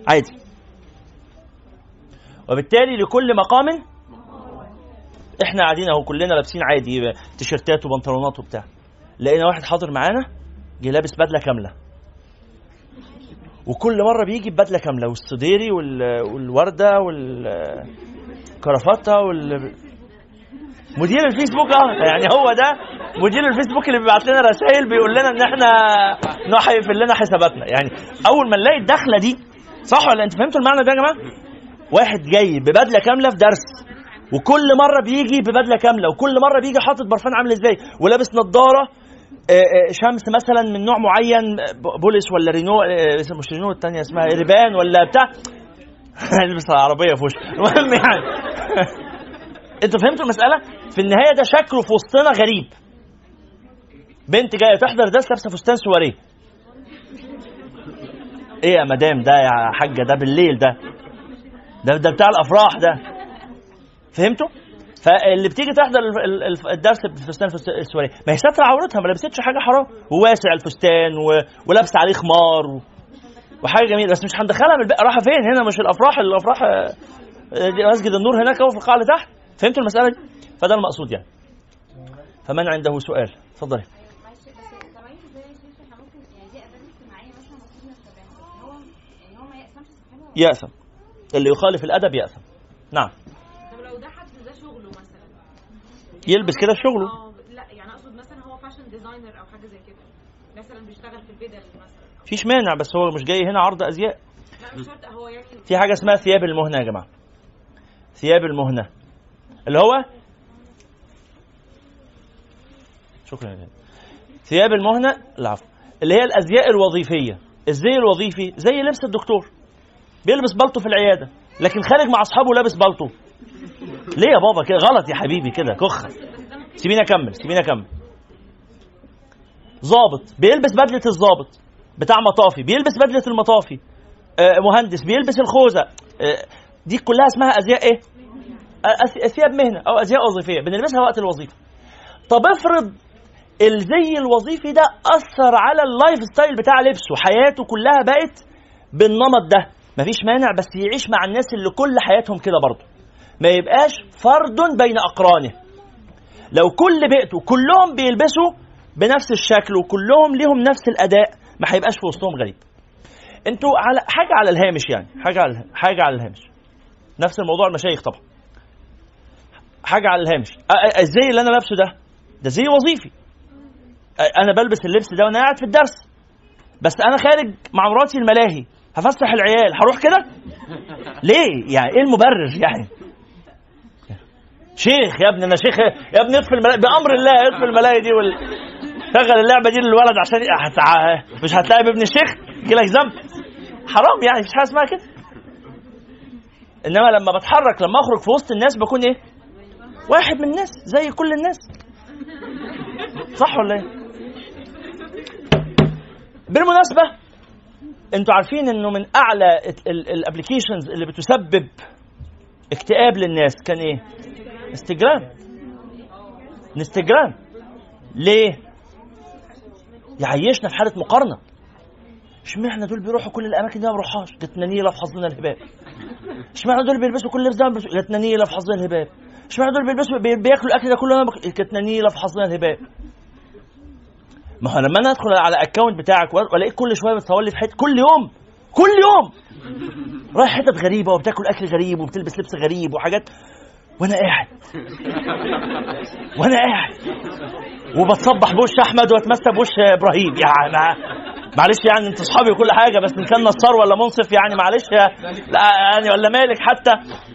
عادي. وبالتالي لكل مقام إحنا قاعدين اهو كلنا لابسين عادي تيشيرتات وبنطلونات وبتاع. لقينا واحد حاضر معانا جه لابس بدلة كاملة. وكل مرة بيجي ببدله كاملة والسديري وال... والوردة والكرافتة وال مدير الفيسبوك آه يعني هو ده مدير الفيسبوك اللي بيبعت لنا رسائل بيقول لنا إن إحنا نحيفل لنا حساباتنا. يعني أول ما نلاقي الدخلة دي صح ولا أنت فهمتوا المعنى ده يا جماعة؟ واحد جاي ببدلة كاملة في درس وكل مرة بيجي ببدلة كاملة وكل مرة بيجي حاطط برفان عامل إزاي؟ ولابس نظارة شمس مثلا من نوع معين بوليس ولا رينو مش رينو الثانية اسمها ريبان ولا بتاع؟ البس عربية في وشه المهم يعني. أنتوا فهمتوا المسألة؟ في النهاية ده شكله في وسطنا غريب. بنت جاية تحضر درس لابسة فستان سواريه. إيه يا مدام ده يا حاجة؟ ده بالليل ده. ده ده بتاع الأفراح ده. فهمتوا؟ فاللي بتيجي تحضر الدرس بفستان السواريه ما هي ساتره عورتها ما لبستش حاجة حرام. وواسع الفستان. ولابسة عليه خمار و... وحاجة جميلة. بس مش هندخلها من رايحة فين؟ هنا مش الأفراح الأفراح دي مسجد النور هناك أهو في القاعه اللي تحت. فهمتوا المسألة دي؟ فده المقصود يعني. فمن عنده سؤال؟ اتفضلي. يأثم اللي يخالف الأدب يأثم. نعم. طب لو ده حد ده شغله مثلا. يلبس كده شغله. آه لا يعني أقصد مثلا هو fashion designer أو حاجة زي كده. مثلا بيشتغل في البدل مثلا. مفيش مانع بس هو مش جاي هنا عرض أزياء. لا مش شرط هو يعني في حاجة اسمها ثياب المهنة يا جماعة. ثياب المهنة. اللي هو؟ شكرا يا ثياب المهنة العفو. اللي هي الأزياء الوظيفية. الزي الوظيفي زي لبس الدكتور. بيلبس بالطو في العيادة لكن خارج مع أصحابه لابس بالطو. ليه يا بابا؟ كده غلط يا حبيبي كده كخ. سيبيني أكمل سيبيني أكمل. ظابط بيلبس بدلة الظابط بتاع مطافي بيلبس بدلة المطافي. آه مهندس بيلبس الخوذة. آه دي كلها اسمها أزياء إيه؟ ثياب مهنه أو أزياء وظيفية بنلبسها وقت الوظيفة. طب افرض الزي الوظيفي ده أثر على ال lifestyle بتاع لبسه حياته كلها بقت بالنمط ده. مفيش مانع بس يعيش مع الناس اللي كل حياتهم كده برضه. ما يبقاش فرد بين أقرانه. لو كل بيئته كلهم بيلبسوا بنفس الشكل وكلهم ليهم نفس الأداء ما هيبقاش في وسطهم غريب. أنتوا على حاجة على الهامش يعني. حاجة على حاجة على الهامش. نفس الموضوع المشايخ طبعا. حاجة على الهامش. الزي اللي أنا لابسه ده ده زي وظيفي. أنا بلبس اللبس ده وأنا قاعد في الدرس. بس أنا خارج مع مراتي الملاهي. هفسح العيال هروح كده؟ ليه؟ يعني إيه المبرر يعني؟ شيخ يا ابني أنا شيخ يا ابني اطفي الملاهي بأمر الله اطفي الملاهي دي وال... شغل اللعبة دي للولد عشان هتع... مش هتلاعب ابن الشيخ يجي لك ذنب؟ حرام يعني مفيش حاجة اسمها كده. إنما لما بتحرك لما أخرج في وسط الناس بكون إيه؟ واحد من الناس زي كل الناس. صح ولا إيه؟ بالمناسبة أنتوا عارفين انه من اعلى ال applications اللي بتسبب اكتئاب للناس كان إيه؟ Instagram. Instagram. ليه؟ يعيشنا في حالة مقارنة. اشمعنى دول بيروحوا كل الأماكن دي ما بروحهاش؟ جت نيله في حظنا الهباب. اشمعنى دول بيلبسوا كل لبس ده جت نيله في حظنا الهباب. اشمعنى دول بيلبسوا بي- بياكلوا الأكل ده كله أنا بك... نيله في حظنا الهباب ما هو لما أنا ادخل على ال account بتاعك والاقيك كل شوية بتصور لي في حتة كل يوم. كل يوم. رايح حتت غريبة وبتاكل أكل غريب وبتلبس لبس غريب وحاجات. وأنا قاعد. وأنا قاعد. وبتصبح بوش أحمد واتمسى بوش إبراهيم. يعني معلش يعني انت أصحابي وكل حاجة بس إن كان نصار ولا منصف يعني معلش. لا يعني ولا مالك حتى.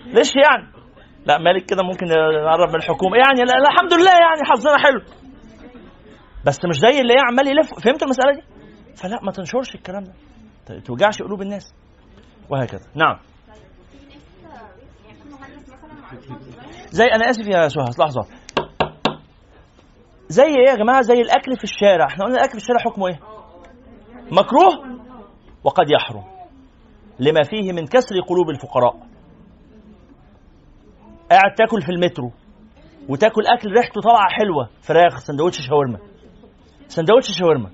ليش يعني؟ لا مالك كده ممكن نقرب من الحكومة. يعني الحمد لله يعني حظنا حلو. بس مش زي اللي عمال يلف. فهمت المسألة دي؟ فلا ما تنشرش الكلام ده. توجعش قلوب الناس. وهكذا. نعم. زي أنا آسف يا سهى لحظة. زي إيه يا جماعة؟ زي الأكل في الشارع. إحنا قلنا الأكل في الشارع حكمه إيه؟ مكروه وقد يحرم. لما فيه من كسر قلوب الفقراء. قاعد تاكل في المترو وتاكل أكل ريحته طالعة حلوة فراخ سندوتش شاورما. سندوتش شاورما.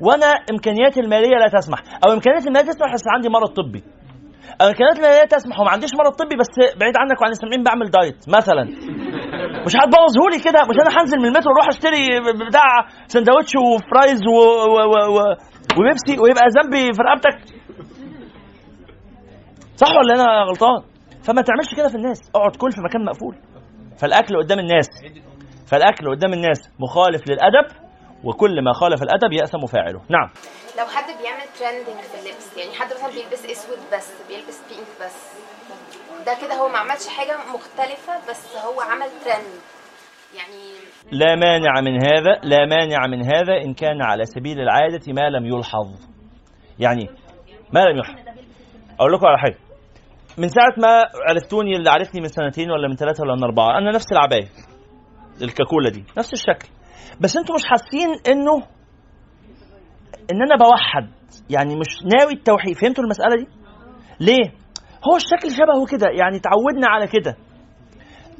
وأنا إمكانياتي المالية لا تسمح. أو إمكانياتي المالية تسمح بس عندي مرض طبي. أو إمكانياتي المالية تسمح وما عنديش مرض طبي بس بعيد عنك وعن السامعين بعمل diet مثلا. مش هتبوظهولي كده مش أنا هنزل من المترو أروح أشتري بتاع سندوتش وفرايز و... و... و... و... وبيبسي ويبقى ذنبي في رقبتك. صح ولا أنا غلطان؟ فما تعملش كده في الناس. اقعد كل في مكان مقفول. فالأكل قدام الناس. فالأكل قدام الناس مخالف للأدب. وكل ما خالف الأدب يأثم فاعله. نعم. لو حد بيعمل trending في اللبس يعني حد مثلا بيلبس أسود بس بيلبس pink بس ده كده هو ما عملش حاجة مختلفة بس هو عمل ترند يعني لا مانع من هذا لا مانع من هذا إن كان على سبيل العادة ما لم يلحظ. يعني ما لم يلحظ. أقول لكم على حاجة. من ساعة ما عرفتوني اللي عرفني من سنتين ولا من ثلاثة ولا من أربعة أنا نفس العباية الكاكولة دي نفس الشكل. بس أنتوا مش حاسين انه ان أنا بوحد. يعني مش ناوي التوحيد. فهمتوا المسألة دي؟ ليه؟ هو الشكل شبهه كده. يعني تعودنا على كده.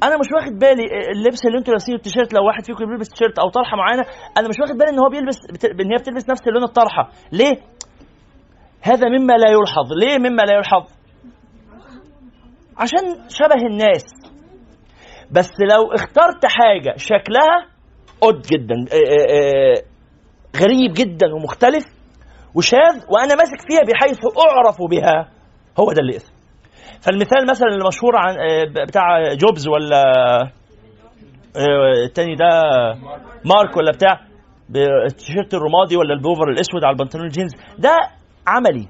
أنا مش واخد بالي اللبس اللي أنتوا لابسينه التيشيرت لو واحد فيكم بيلبس تيشيرت أو طرحة معينة أنا مش واخد بالي إن هو بيلبس. إن هي بتلبس نفس لون الطرحة. ليه؟ هذا مما لا يلحظ. ليه مما لا يلحظ؟ عشان شبه الناس. بس لو اخترت حاجة شكلها قد جدا آه، آه، غريب جدا ومختلف. وشاذ وأنا ماسك فيها بحيث أعرف بها. هو ده اللي اسم فالمثال مثلا المشهور عن آه، بتاع جوبز ولا آه، التاني ده مارك ولا بتاع بالتيشيرت الرمادي ولا البوفر الأسود على البنطلون الجينز. ده عملي.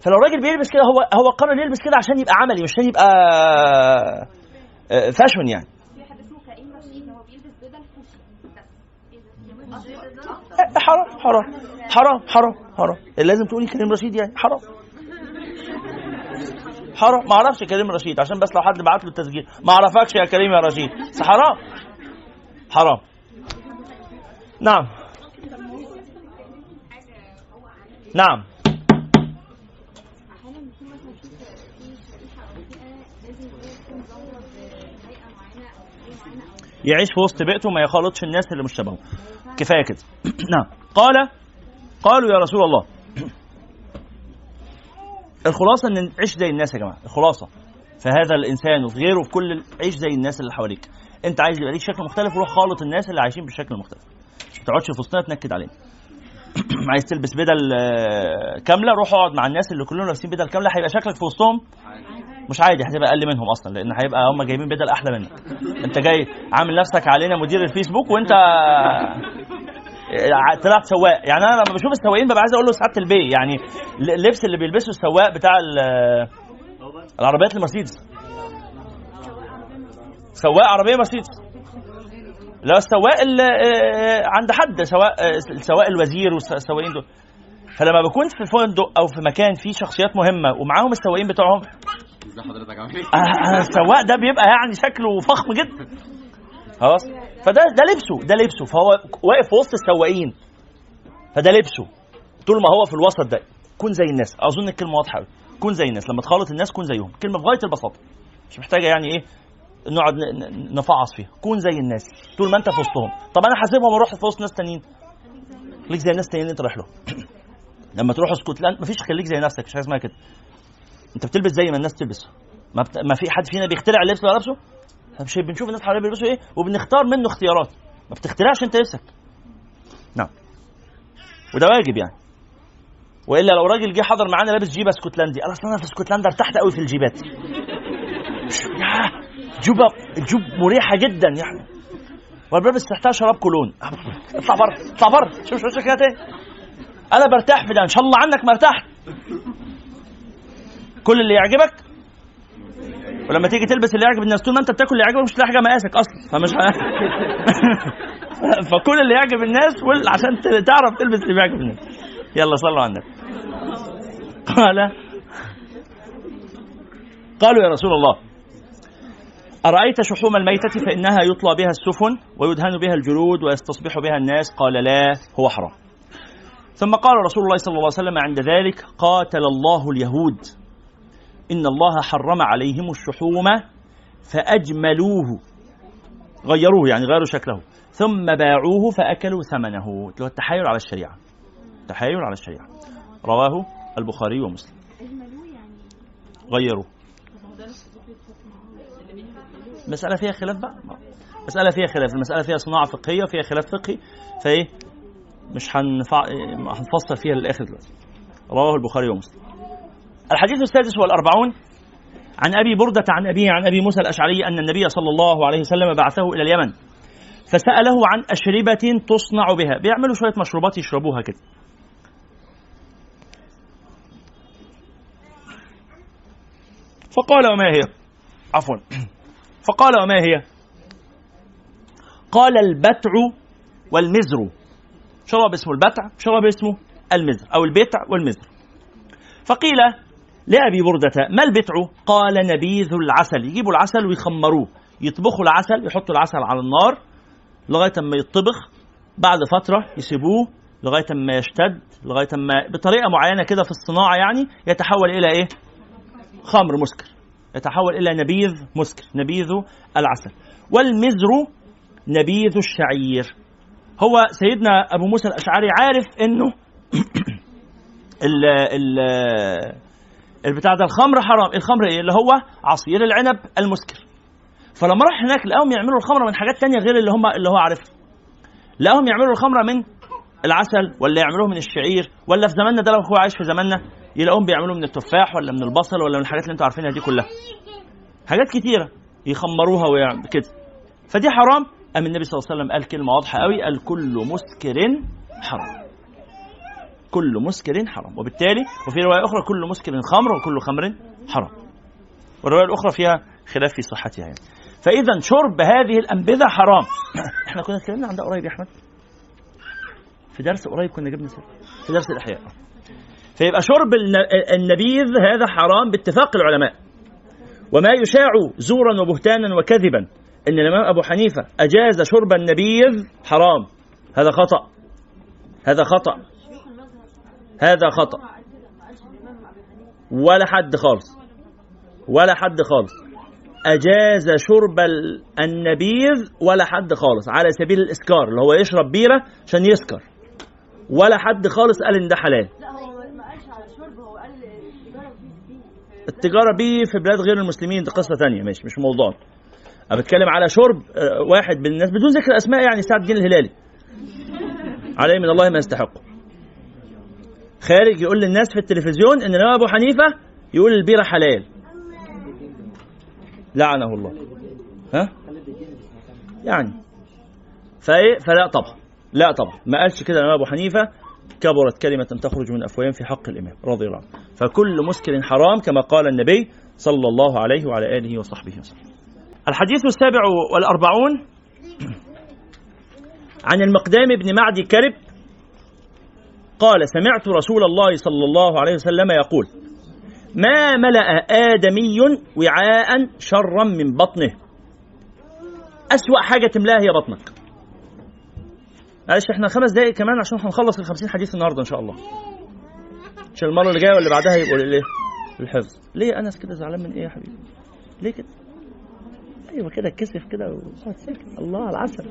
فلو راجل بيلبس كده هو هو قرر يلبس كده عشان يبقى عملي مش عشان يبقى آه، fashion يعني في حد اسمه كريم رشيد هو بيلبس بدل كوشي آه، حرام حرام حرام حرام حرام. لازم تقولي كريم رشيد يعني؟ حرام. حرام. ما أعرفش كريم رشيد عشان بس لو حد بعت له التسجيل. ما أعرفكش يا كريم يا رشيد. بس حرام. حرام. نعم. نعم. يعيش في وسط بيئته ما يخالطش الناس اللي مش شبهه. كفاية كده. نعم. قال قالوا يا رسول الله. الخلاصة إن عيش زي الناس يا جماعة. الخلاصة. فهذا الإنسان وفي غيره وفي كل عيش زي الناس اللي حواليك. أنت عايز يبقى ليك شكل مختلف روح خالط الناس اللي عايشين بالشكل المختلف ما تقعدش في وسطنا تنكد علينا. عايز تلبس بدل آه، كاملة روح اقعد مع الناس اللي كلهم لابسين بدل كاملة. هيبقى شكلك في وسطهم؟ مش عادي هتبقى أقل منهم أصلا لأن هيبقى هم جايبين بدل أحلى منك. أنت جاي عامل نفسك علينا مدير الفيسبوك وأنت طلعت سواق. يعني أنا لما بشوف السواقين ببقى عايز أقول له سعادة البي. يعني اللبس اللي بيلبسه السواق بتاع ال- العربيات المرسيدس. سواق عربية مرسيدس. لا السواق اللي آه، عند حد. سواء آه، السواق الوزير والسواقين دول. فلما بكون في فندق أو في مكان فيه شخصيات مهمة ومعاهم السواقين بتوعهم ازي حضرتك عامل إيه؟ آه، السواق ده بيبقى يعني شكله فخم جدا. خلاص؟ فده ده لبسه ده لبسه. فهو واقف في وسط السواقين. فده لبسه. طول ما هو في الوسط ده كون زي الناس. أظن الكلمة واضحة قوي كون زي الناس. لما تخالط الناس كون زيهم. كلمة بغاية البساطة. مش محتاجة يعني إيه نقعد نفعص فيها. كون زي الناس. طول ما أنت في وسطهم. طب أنا حاسبهم أروح في وسط ناس تانيين؟ خليك زي الناس التانيين اللي أنت رايح لهم. لما تروح اسكتلند مفيش خليك زي نفسك. مش حاجة اسمها كده. أنت بتلبس زي ما الناس تلبس ما, بت... ما في حد فينا بيخترع اللبس هو لابسه فمش بنشوف الناس حوالينا بيلبسوا إيه؟ وبنختار منه اختيارات. ما بتخترعش أنت نفسك نعم. وده واجب يعني. وإلا لو راجل جه حضر معانا لابس جيبة اسكتلندي قال اصل أنا في اسكتلندا ارتحت قوي في الجيبات. يا جوبه الجوب مريحة جدا يعني والبلبس تحتها شراب كولون. اطلع بره اطلع بره. شوف شوف كده تاني. أنا برتاح في ده. إن شاء الله عنك ما ارتحت كل اللي يعجبك ولما تيجي تلبس اللي يعجب الناس طول ما انت بتاكل اللي يعجبك مش هتلاقي حاجة مقاسك أصلا فمش ه... فكل اللي يعجب الناس وال- عشان تعرف تلبس اللي بيعجب الناس. يلا صلوا على النبي. قال قالوا يا رسول الله أرأيت شحوم الميتة فإنها يطلى بها السفن ويدهن بها الجلود ويستصبح بها الناس؟ قال لا هو حرام. ثم قال رسول الله صلى الله عليه وسلم عند ذلك قاتل الله اليهود. إن الله حرم عليهم الشحوم فأجملوه. غيروه يعني غيروا شكله. ثم باعوه فأكلوا ثمنه. اللي هو التحايل على الشريعة. التحايل على الشريعة. رواه البخاري ومسلم. غيروه. مسألة فيها خلاف بقى؟ مسألة فيها خلاف. المسألة فيها صناعة فقهية فيها خلاف فقهي. فإيه؟ مش. هنفصل فيها للآخر دلوقتي. رواه البخاري ومسلم. الحديث السادس والأربعون عن أبي بردة عن أبيه عن أبي موسى الأشعري أن النبي صلى الله عليه وسلم بعثه إلى اليمن فسأله عن أشربة تصنع بها. بيعملوا شوية مشروبات يشربوها كده. فقال وما هي؟ عفوا. فقال وما هي؟ قال البتع والمزر. شرب اسمه البتع شرب اسمه المزر أو البتع والمزر. فقيل لأبي بردة ما البتع؟ قال نبيذ العسل. يجيبوا العسل ويخمروه. يطبخوا العسل يحطوا العسل على النار لغاية ما يطبخ. بعد فترة يسيبوه لغاية ما يشتد لغاية ما بطريقة معينة كده في الصناعة يعني يتحول إلى إيه؟ خمر مسكر. يتحول إلى نبيذ مسكر نبيذ العسل. والمزر نبيذ الشعير. هو سيدنا أبو موسى الأشعري عارف إنه ال ال البتاع ده الخمر حرام. الخمر إيه؟ اللي هو عصير العنب المسكر. فلما راح هناك لقاهم يعملوا الخمره من حاجات تانية غير اللي هم اللي هو عارفها. لقاهم يعملوا الخمره من العسل ولا يعملوه من الشعير ولا في زماننا ده لو هو عايش في زماننا يلاقوهم بيعملوه من التفاح ولا من البصل ولا من الحاجات اللي أنتوا عارفينها دي كلها. حاجات كتيرة. يخمروها ويعمل كده. فدي حرام. أم النبي صلى الله عليه وسلم قال كلمة واضحة قوي. قال كل مسكر حرام. كل مسكر حرام. وبالتالي وفي رواية أخرى كل مسكر خمر وكل خمر حرام. والرواية الأخرى فيها خلاف في صحتها يعني. فإذا شرب هذه الأنبذة حرام. إحنا كنا اتكلمنا عن ده قريب يا أحمد. في درس قريب كنا جبنا سيرة. في درس الإحياء. فيبقى شرب الن- النبيذ هذا حرام باتفاق العلماء. وما يشاع زورا وبهتانا وكذبا. إن الإمام أبو حنيفة أجاز شرب النبيذ حرام. هذا خطأ. هذا خطأ. هذا خطأ. ولا حد خالص. ولا حد خالص. أجاز شرب ال- النبيذ ولا حد خالص. على سبيل الإسكار اللي هو يشرب بيرة عشان يسكر. ولا حد خالص قال إن ده حلال. لا هو ما قالش على شرب هو قال التجارة بيه في بلاد غير المسلمين دي قصة ثانية ماشي مش موضوع. أنا بتكلم على شرب آه، واحد من الناس بدون ذكر اسماء يعني سعد الدين الهلالي. عليه من الله ما يستحق. خارج يقول للناس في التلفزيون إن الإمام أبو حنيفة يقول البيرة حلال. لعنه الله. ها؟ يعني. فإيه؟ فلا طبعا لا طبعا ما قالش كده الإمام أبو حنيفة. كبرت كلمة تخرج من أفواههم في حق الإمام. رضي الله عنه. فكل مسكر حرام كما قال النبي صلى الله عليه وعلى آله وصحبه وسلم. الحديث السابع والأربعون عن المقدام بن معدي كرب قال سمعت رسول الله صلى الله عليه وسلم يقول ما ملأ آدمي وعاء شرا من بطنه أسوأ حاجة تملاها هي بطنك معلش إحنا خمس دقايق كمان عشان هنخلص ال 50 حديث النهارده إن شاء الله عشان المرة اللي جاية واللي بعدها يبقوا للايه؟ للحفظ ليه أنس كده زعلان من إيه يا حبيبي؟ ليه كده؟ أيوه كده كسف كده الله على العسل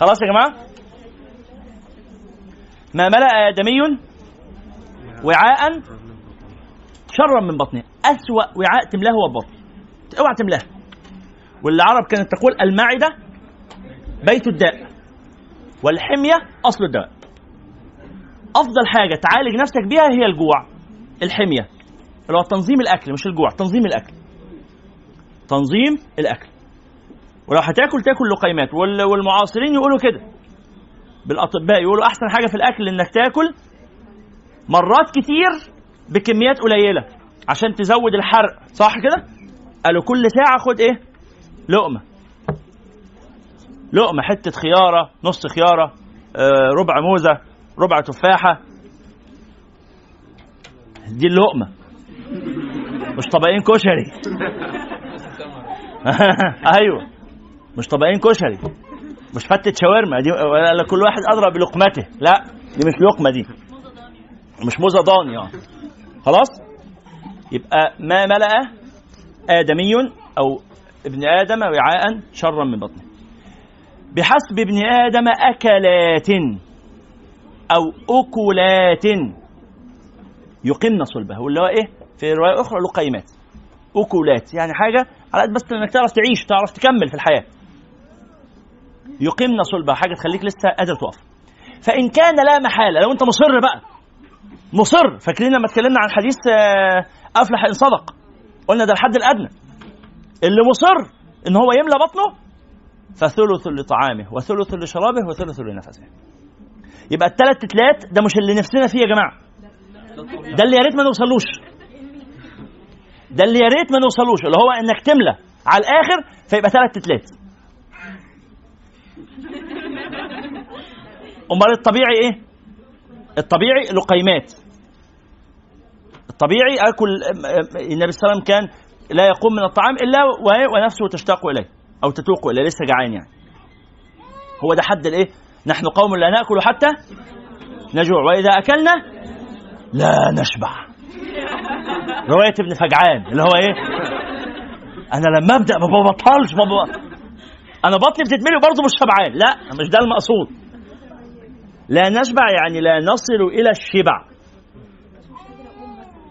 خلاص يا جماعة ما ملأ آدمي وعاء شرا من بطنه. أسوأ وعاء تملاه هو البطن. أوعى تملاها والعرب كانت تقول المعدة بيت الداء والحمية أصل الدواء أفضل حاجة تعالج نفسك بيها هي الجوع. الحمية. اللي هو تنظيم الأكل مش الجوع تنظيم الأكل. تنظيم الأكل. ولو هتاكل تاكل لقيمات. وال- والمعاصرين يقولوا كده. بالأطباء يقولوا أحسن حاجة في الأكل إنك تاكل مرات كتير بكميات قليلة عشان تزود الحرق صح كده؟ قالوا كل ساعة خد إيه؟ لقمة. لقمة حتة خيارة نص خيارة آه، ربع موزة ربع تفاحة. دي اللقمة. مش طبقين كشري. أيوه. مش طبقين كشري. مش فتة شاورما دي ولا كل واحد أدرى بلقمته. لا دي مش لقمة دي. مش موزة ضاني آه. خلاص؟ يبقى ما ملأ آدمي أو ابن آدم وعاء شرا من بطنه. بحسب ابن آدم أكلات أو أكلات يقمن صلبه واللي هو إيه؟ في رواية أخرى لقيمات. أكلات يعني حاجة على قد بس إنك تعرف تعيش تعرف تكمل في الحياة. يقمن صلبه حاجة تخليك لسه قادر تقف. فإن كان لا محالة لو أنت مصر بقى مصر. فاكرين لما اتكلمنا عن حديث آه، أفلح إن صدق؟ قلنا ده الحد الأدنى. اللي مصر إن هو يملى بطنه فثلث لطعامه وثلث لشرابه وثلث لنفسه. يبقى الثلاث تتلات ده مش اللي نفسنا فيه يا جماعة. ده اللي يا ريت ما نوصلوش. ده اللي يا ريت ما نوصلوش اللي هو إنك تملى على الآخر فيبقى ثلاث تتلات. امال الطبيعي إيه؟ الطبيعي لقيمات. الطبيعي أكل النبي صلى الله عليه وسلم كان لا يقوم من الطعام إلا ونفسه تشتاق إليه أو تتوق إليه لسه جعان يعني. هو ده حد الإيه؟ نحن قوم لا نأكل حتى نجوع وإذا أكلنا لا نشبع. رواية ابن فجعان اللي هو إيه؟ أنا لما أبدأ ما ببطلش ما. أنا بطني بتتملي برضه مش شبعان. لا مش ده المقصود. لا نشبع يعني لا نصل إلى الشبع.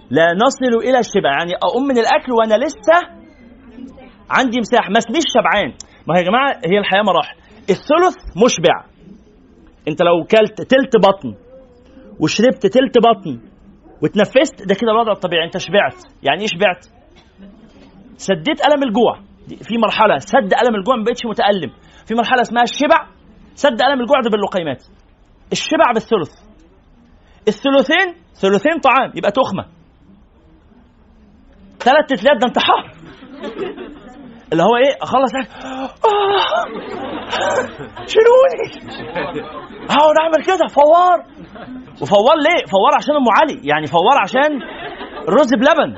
لا نصل إلى الشبع. يعني أقوم من الأكل وأنا لسه عندي مساحة. ما اسميش شبعان. ما هي يا جماعة هي الحياة مراحل. الثلث مشبع. أنت لو كلت تلت بطن وشربت تلت بطن وتنفست ده كده الوضع الطبيعي. أنت شبعت. يعني إيه شبعت؟ سديت ألم الجوع. في مرحلة سد ألم الجوع ما بقتش متألم. في مرحلة اسمها الشبع سد ألم الجوع ده باللقيمات. الشبع بالثلث. الثلثين ثلثين طعام يبقى تخمة. ثلاث تتلات ده انتحار اللي هو إيه أخلص. آه. شيلوني. اقعد أعمل كده فوار. وفوار ليه؟ فوار عشان أم علي. يعني فوار عشان الرز بلبن.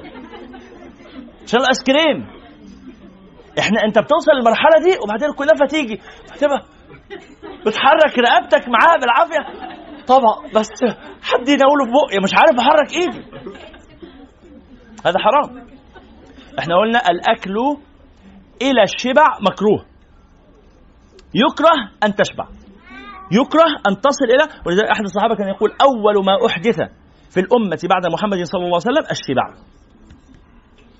عشان الآيس كريم. إحنا أنت بتوصل للمرحلة دي وبعدين الكنافه تيجي. فتبقى بتحرك رقبتك معاها بالعافية. طبق بس حد يناوله بقي مش عارف احرك إيدي. هذا حرام. إحنا قلنا الأكل إلى الشبع مكروه. يكره أن تشبع. يكره أن تصل إلى ولذلك أحد الصحابة كان يقول أول ما أحدث في الأمة بعد محمد صلى الله عليه وسلم الشبع.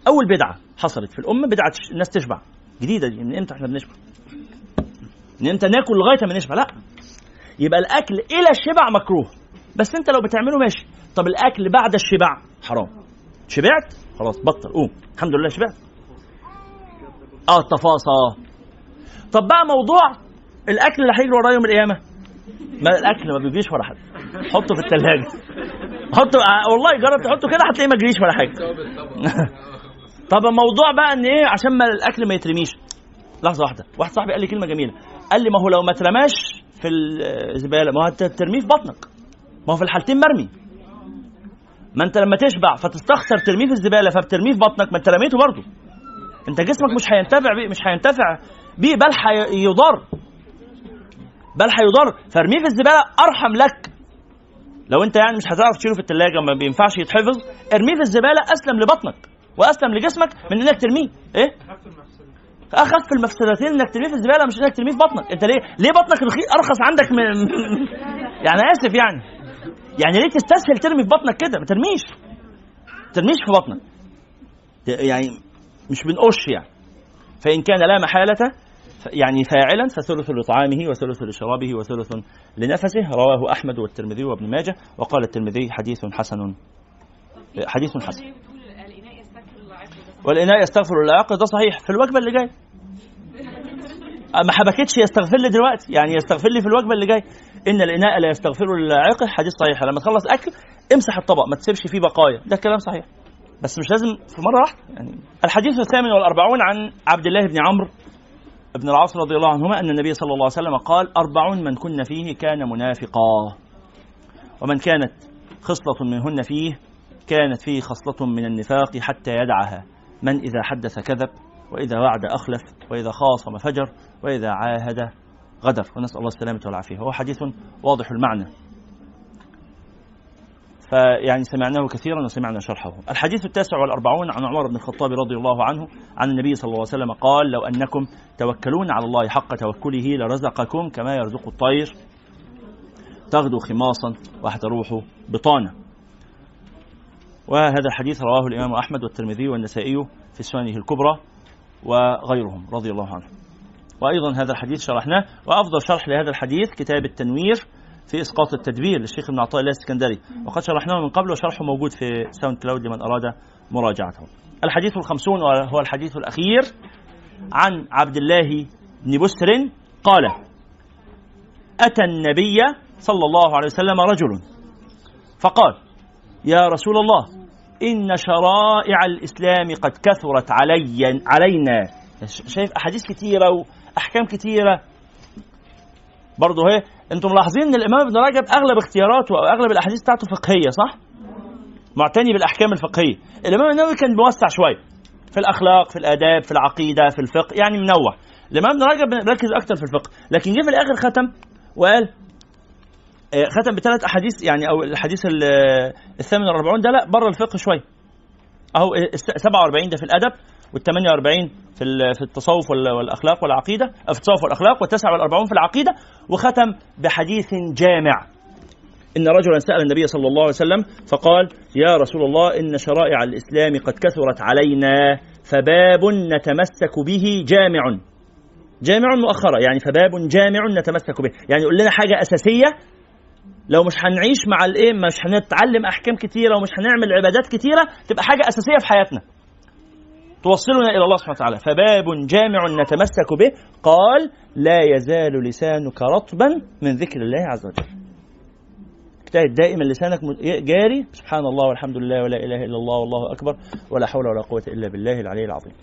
أول بدعة حصلت في الأمة بدعة الناس تشبع. جديدة دي من إمتى إحنا بنشبع؟ من إمتى ناكل لغاية ما نشبع؟ لا. يبقى الأكل إلى الشبع مكروه. بس أنت لو بتعمله ماشي. طب الأكل بعد الشبع حرام. شبعت؟ خلاص بطل قوم. الحمد لله شبعت. آه التفاصيل. طب بقى موضوع الأكل اللي هيجري وراه يوم القيامة. ما الأكل ما بيجيش ورا حد حطه في الثلاجه حطه آه، والله جرب تحطه كده هتلاقيه ما جريش ولا حاجة. طب الموضوع بقى إن إيه؟ عشان ما الأكل ما يترميش. لحظة واحدة. واحد صاحبي قال لي كلمة جميلة. قال لي ما هو لو ما اترماش في الزبالة ما هو ترميه في بطنك. ما هو في الحالتين مرمي. ما أنت لما تشبع فتستخسر ترميه في الزبالة فبترميه في بطنك ما أنت رميته برضه. أنت جسمك مش هينتفع بيه مش هينتفع بيه بل هيضر بل هيضر. فارميه في الزبالة أرحم لك. لو أنت يعني مش هتعرف تشيله في الثلاجه ما بينفعش يتحفظ ارميه في الزبالة أسلم لبطنك. وأسلم لجسمك من إنك ترميه. إيه؟ أخف المفسدتين. إنك ترميه في الزبالة مش إنك ترميه في بطنك. أنت ليه؟ ليه بطنك رخيص؟ أرخص عندك من يعني آسف يعني. يعني ليه تستسهل ترمي في بطنك كده؟ ما ترميش. ما ترميش في بطنك. يعني مش بنقش يعني. فإن كان لا محالة ف- يعني فاعلا فثلث لطعامه وثلث لشرابه وثلث لنفسه. رواه أحمد والترمذي وابن ماجه. وقال الترمذي حديث حسن. حديث حسن. والإناء يستغفر العاقل ده صحيح. في الوجبة اللي جاية. ما حبكتش يستغفر لي دلوقتي. يعني يستغفر لي في الوجبة اللي جاية. إن الإناء لا يستغفر العاقل. حديث صحيح. لما تخلص أكل امسح الطبق. ما تسيبش فيه بقايا. ده كلام صحيح. بس مش لازم في مرة واحدة. يعني الحديث الثامن والأربعون عن عبد الله بن عمرو بن العاص رضي الله عنهما أن النبي صلى الله عليه وسلم قال أربعون من كن فيه كان منافقا. ومن كانت خصلة منهن فيه كانت فيه خصلة من النفاق حتى يدعها. من إذا حدث كذب وإذا وعد أخلف وإذا خاصم فجر وإذا عاهد غدر. ونسأل الله السلامة والعافية. هو حديث واضح المعنى. فيعني سمعناه كثيرا وسمعنا شرحه. الحديث التاسع والأربعون عن عمر بن الخطاب رضي الله عنه عن النبي صلى الله عليه وسلم قال لو أنكم توكلون على الله حق توكله لرزقكم كما يرزق الطير تغدو خماصا وتروح بطانا وهذا الحديث رواه الإمام أحمد والترمذي والنسائي في سننه الكبرى وغيرهم رضي الله عنهم. وأيضا هذا الحديث شرحناه وأفضل شرح لهذا الحديث كتاب التنوير في إسقاط التدبير للشيخ ابن عطاء الله السكندري وقد شرحناه من قبل وشرحه موجود في ساوند كلاود لمن أراد مراجعته. الحديث الخمسون وهو الحديث الأخير عن عبد الله بن بسر قال أتى النبي صلى الله عليه وسلم رجل فقال يا رسول الله إن شرائع الإسلام قد كثرت علي علينا شايف أحاديث كثيرة وأحكام كثيرة برضه هي أنتم ملاحظين إن الإمام ابن رجب أغلب اختياراته أو أغلب الأحاديث بتاعته فقهية صح؟ معتني بالأحكام الفقهية. الإمام النووي كان موسع شوية في الأخلاق، في الآداب، في العقيدة، في الفقه، يعني منوع. الإمام ابن رجب ركز أكثر في الفقه، لكن جه في الآخر ختم وقال ختم بثلاث أحاديث يعني أو الحديث ال- آه، الثامن والاربعون ده لا بره الفقه شوية. أهو الس- 47 ده في الأدب وال 48 في في التصوف وال- والأخلاق والعقيدة في التصوف والأخلاق والتسع والأربعون في العقيدة وختم بحديث جامع. إن رجلا سأل النبي صلى الله عليه وسلم فقال يا رسول الله إن شرائع الإسلام قد كثرت علينا فباب نتمسك به جامع. جامع مؤخرة يعني فباب جامع نتمسك به. يعني يقول لنا حاجة أساسية لو مش هنعيش مع الإيه مش هنتعلم أحكام كتيرة ومش هنعمل عبادات كتيرة تبقى حاجة أساسية في حياتنا. توصلنا إلى الله سبحانه وتعالى. فباب جامع نتمسك به. قال لا يزال لسانك رطبا من ذكر الله عز وجل. اجتهد دائما لسانك جاري. سبحان الله والحمد لله ولا إله إلا الله والله أكبر. ولا حول ولا قوة إلا بالله العلي العظيم.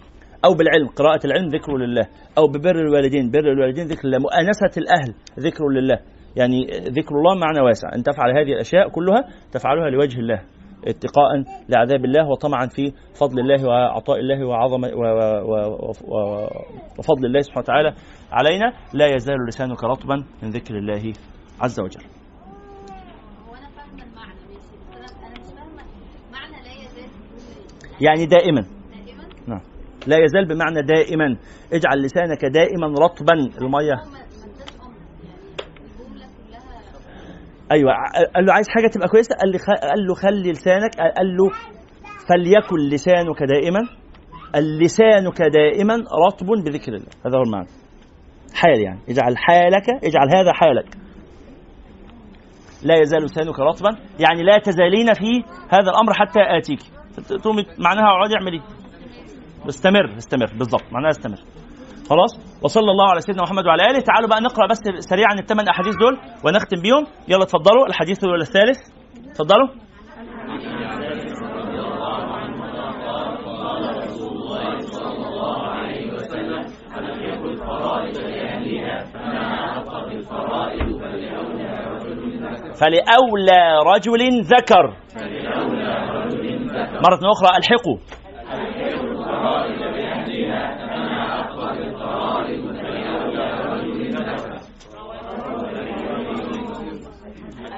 أو بالعلم قراءة العلم ذكر لله. أو ببر الوالدين. بر الوالدين ذكر لله. مؤانسة الأهل ذكر لله. يعني ذكر الله معنى واسع. أن تفعل هذه الأشياء كلها تفعلها لوجه الله اتقاء لعذاب الله وطمعا في فضل الله وعطاء الله وعظمه و و و و وفضل الله سبحانه وتعالى علينا. لا يزال لسانك رطبا من ذكر الله عز وجل. يعني دائما. دائما؟ نعم. لا يزال بمعنى دائما. اجعل لسانك دائما رطبا. المية. أيوه. قال له عايز حاجة تبقى كويسة؟ قال لي خ... قال له خلي لسانك قال له فليكن لسانك دائما. اللسانك دائما رطب بذكر الله. هذا هو المعنى. حال يعني. اجعل حالك اجعل هذا حالك. لا يزال لسانك رطبا. يعني لا تزالين في هذا الأمر حتى آتيك. تقومي معناها اقعدي اعملي استمر استمر. بالضبط. معناها استمر. خلاص؟ وصلى الله على سيدنا محمد وعلى آله. تعالوا بقى نقرأ بس سريعا الثمان أحاديث دول ونختم بيهم. يلا اتفضلوا. الحديث الثالث. اتفضلوا. فلأولى رجل ذكر. مرة أخرى ألحقوا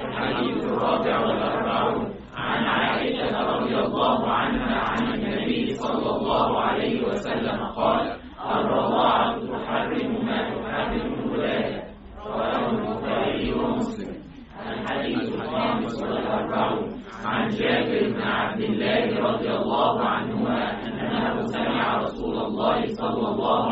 الحديث الرابع والأربعون عن عائشة رضي الله عنها عن النبي صلى الله عليه وسلم قال الرضاعة تحرم ما تحرم الولاية رواه البخاري ومسلم الحديث الخامس والأربعون عن جابر بن عبد الله رضي الله عنهما أنه سمع رسول الله صلى الله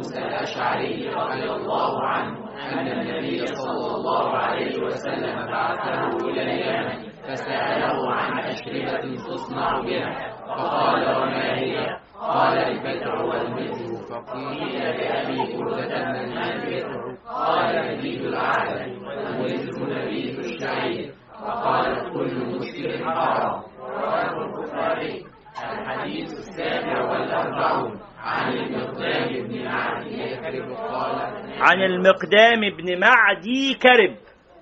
موسى الأشعري رضي الله عنه أن النبي صلى الله عليه وسلم بعثه إلى اليمن فسأله عن أشربة تصنع بها فقال وما هي؟ قال البتع والمزر فقيل لأبي بردة ما البتع؟ قال نبيذ العسل والمزر نبيذ الشعير فقال كل مسكر حرام رواه البخاري الحديث السابع والأربعون عن المقدام بن معدي يكرب قال عن المقدام بن معدي كرب.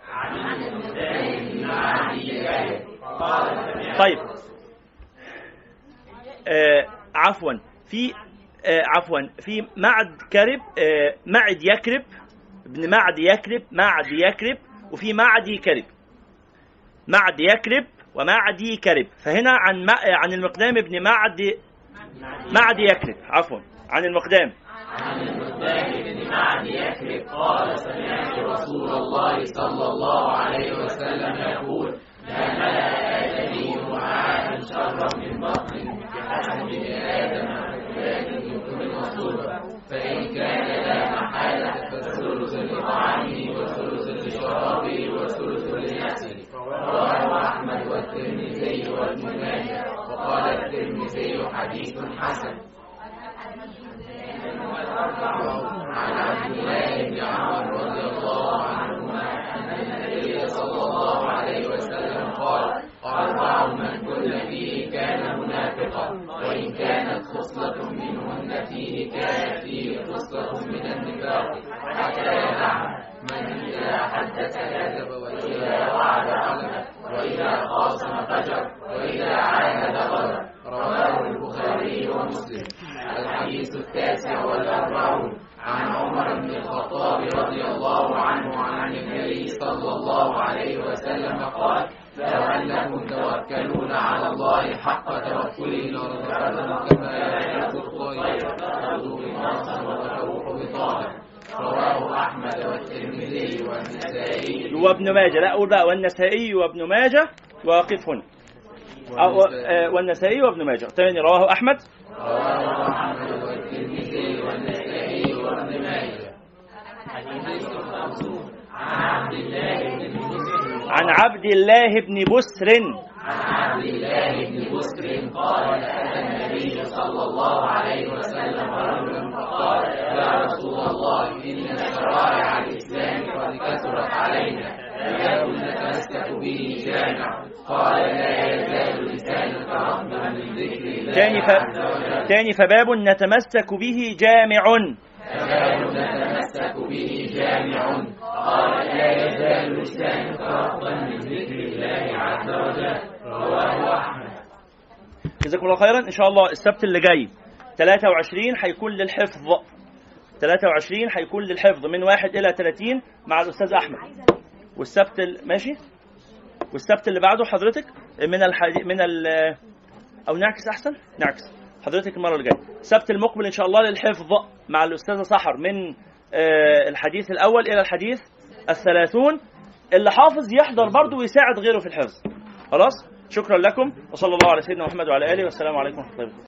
عن المقدام معدي قال طيب. آه عفوا. في آه عفوا. في معد كرب آه معد يكرب ابن معد يكرب معد يكرب وفي معدي كرب. معد يكرب ومعدي كرب. فهنا عن عن المقدام ابن معد معد يكرب. عفوا. عن المقدام. عن المقدام بن معدي يكرب قال سمعت رسول الله صلى الله عليه وسلم يقول ما ملأ آدمي وعاء شرا من بطن بحسب ابن آدم ولكن كل مصوبة فإن كان لا محالة فالثلث لطعامه والثلث لشرابه والثلث لنفسه. رواه أحمد والترمذي وابن ماجه وقال الترمذي حديث حسن. عن عبد الله بن عمر رضي الله عنهما أن النبي صلى الله عليه وسلم قال أربع من كن فيه كان منافقا وإن كانت خصلة منهن فيه كانت فيه خصلة من النفاق حتى يدعها من إذا حدث كذب وإذا وعد غلب وإذا خاصم فجر وإذا عاهد غدر رواه البخاري ومسلم الحديث التاسع والأربعون عن عمر بن الخطاب رضي الله عنه عن النبي صلى الله عليه وسلم قال لو أنكم توكلون على الله حق توكله لرزقكم كما يرزق الطير تغدو بمصر وتروح بطالب رواه أحمد والترمذي والنسائي. وابن ماجه لا أقول بقى والنسائي وابن ماجه وقف هنا. آه، والنسائي وابن ماجه. تاني رواه أحمد. رواه أحمد والترمذي عن عبد الله بن بسر. عن عبد الله بن بسر قال أتى النبي صلى الله عليه وسلم رجلا فقال يا رسول الله إن شرائع الإسلام قد كثرت علينا فيكن نتمسك به جامع قال لا يزال لسانك رطبا من ذكر الله ف... تاني فباب نتمسك به جامع. نتمسك به جامع. قال لا يزال لسانك رطبا من ذكر الله عز وجل رواه أحمد. جزاكم الله خيرا. إن شاء الله السبت اللي جاي 23 هيكون للحفظ. 23 هيكون للحفظ من 1 إلى 30 مع الأستاذ أحمد. والسبت ال... ماشي؟ والسبت اللي بعده حضرتك من الحدي... من ال... أو نعكس أحسن؟ نعكس. حضرتك المرة اللي جاية. السبت المقبل إن شاء الله للحفظ مع الأستاذة سحر من آه، الحديث الأول إلى الحديث الثلاثون. اللي حافظ يحضر برضه ويساعد غيره في الحفظ. خلاص؟ شكرا لكم. وصلى الله على سيدنا محمد وعلى آله والسلام عليكم ورحمة الله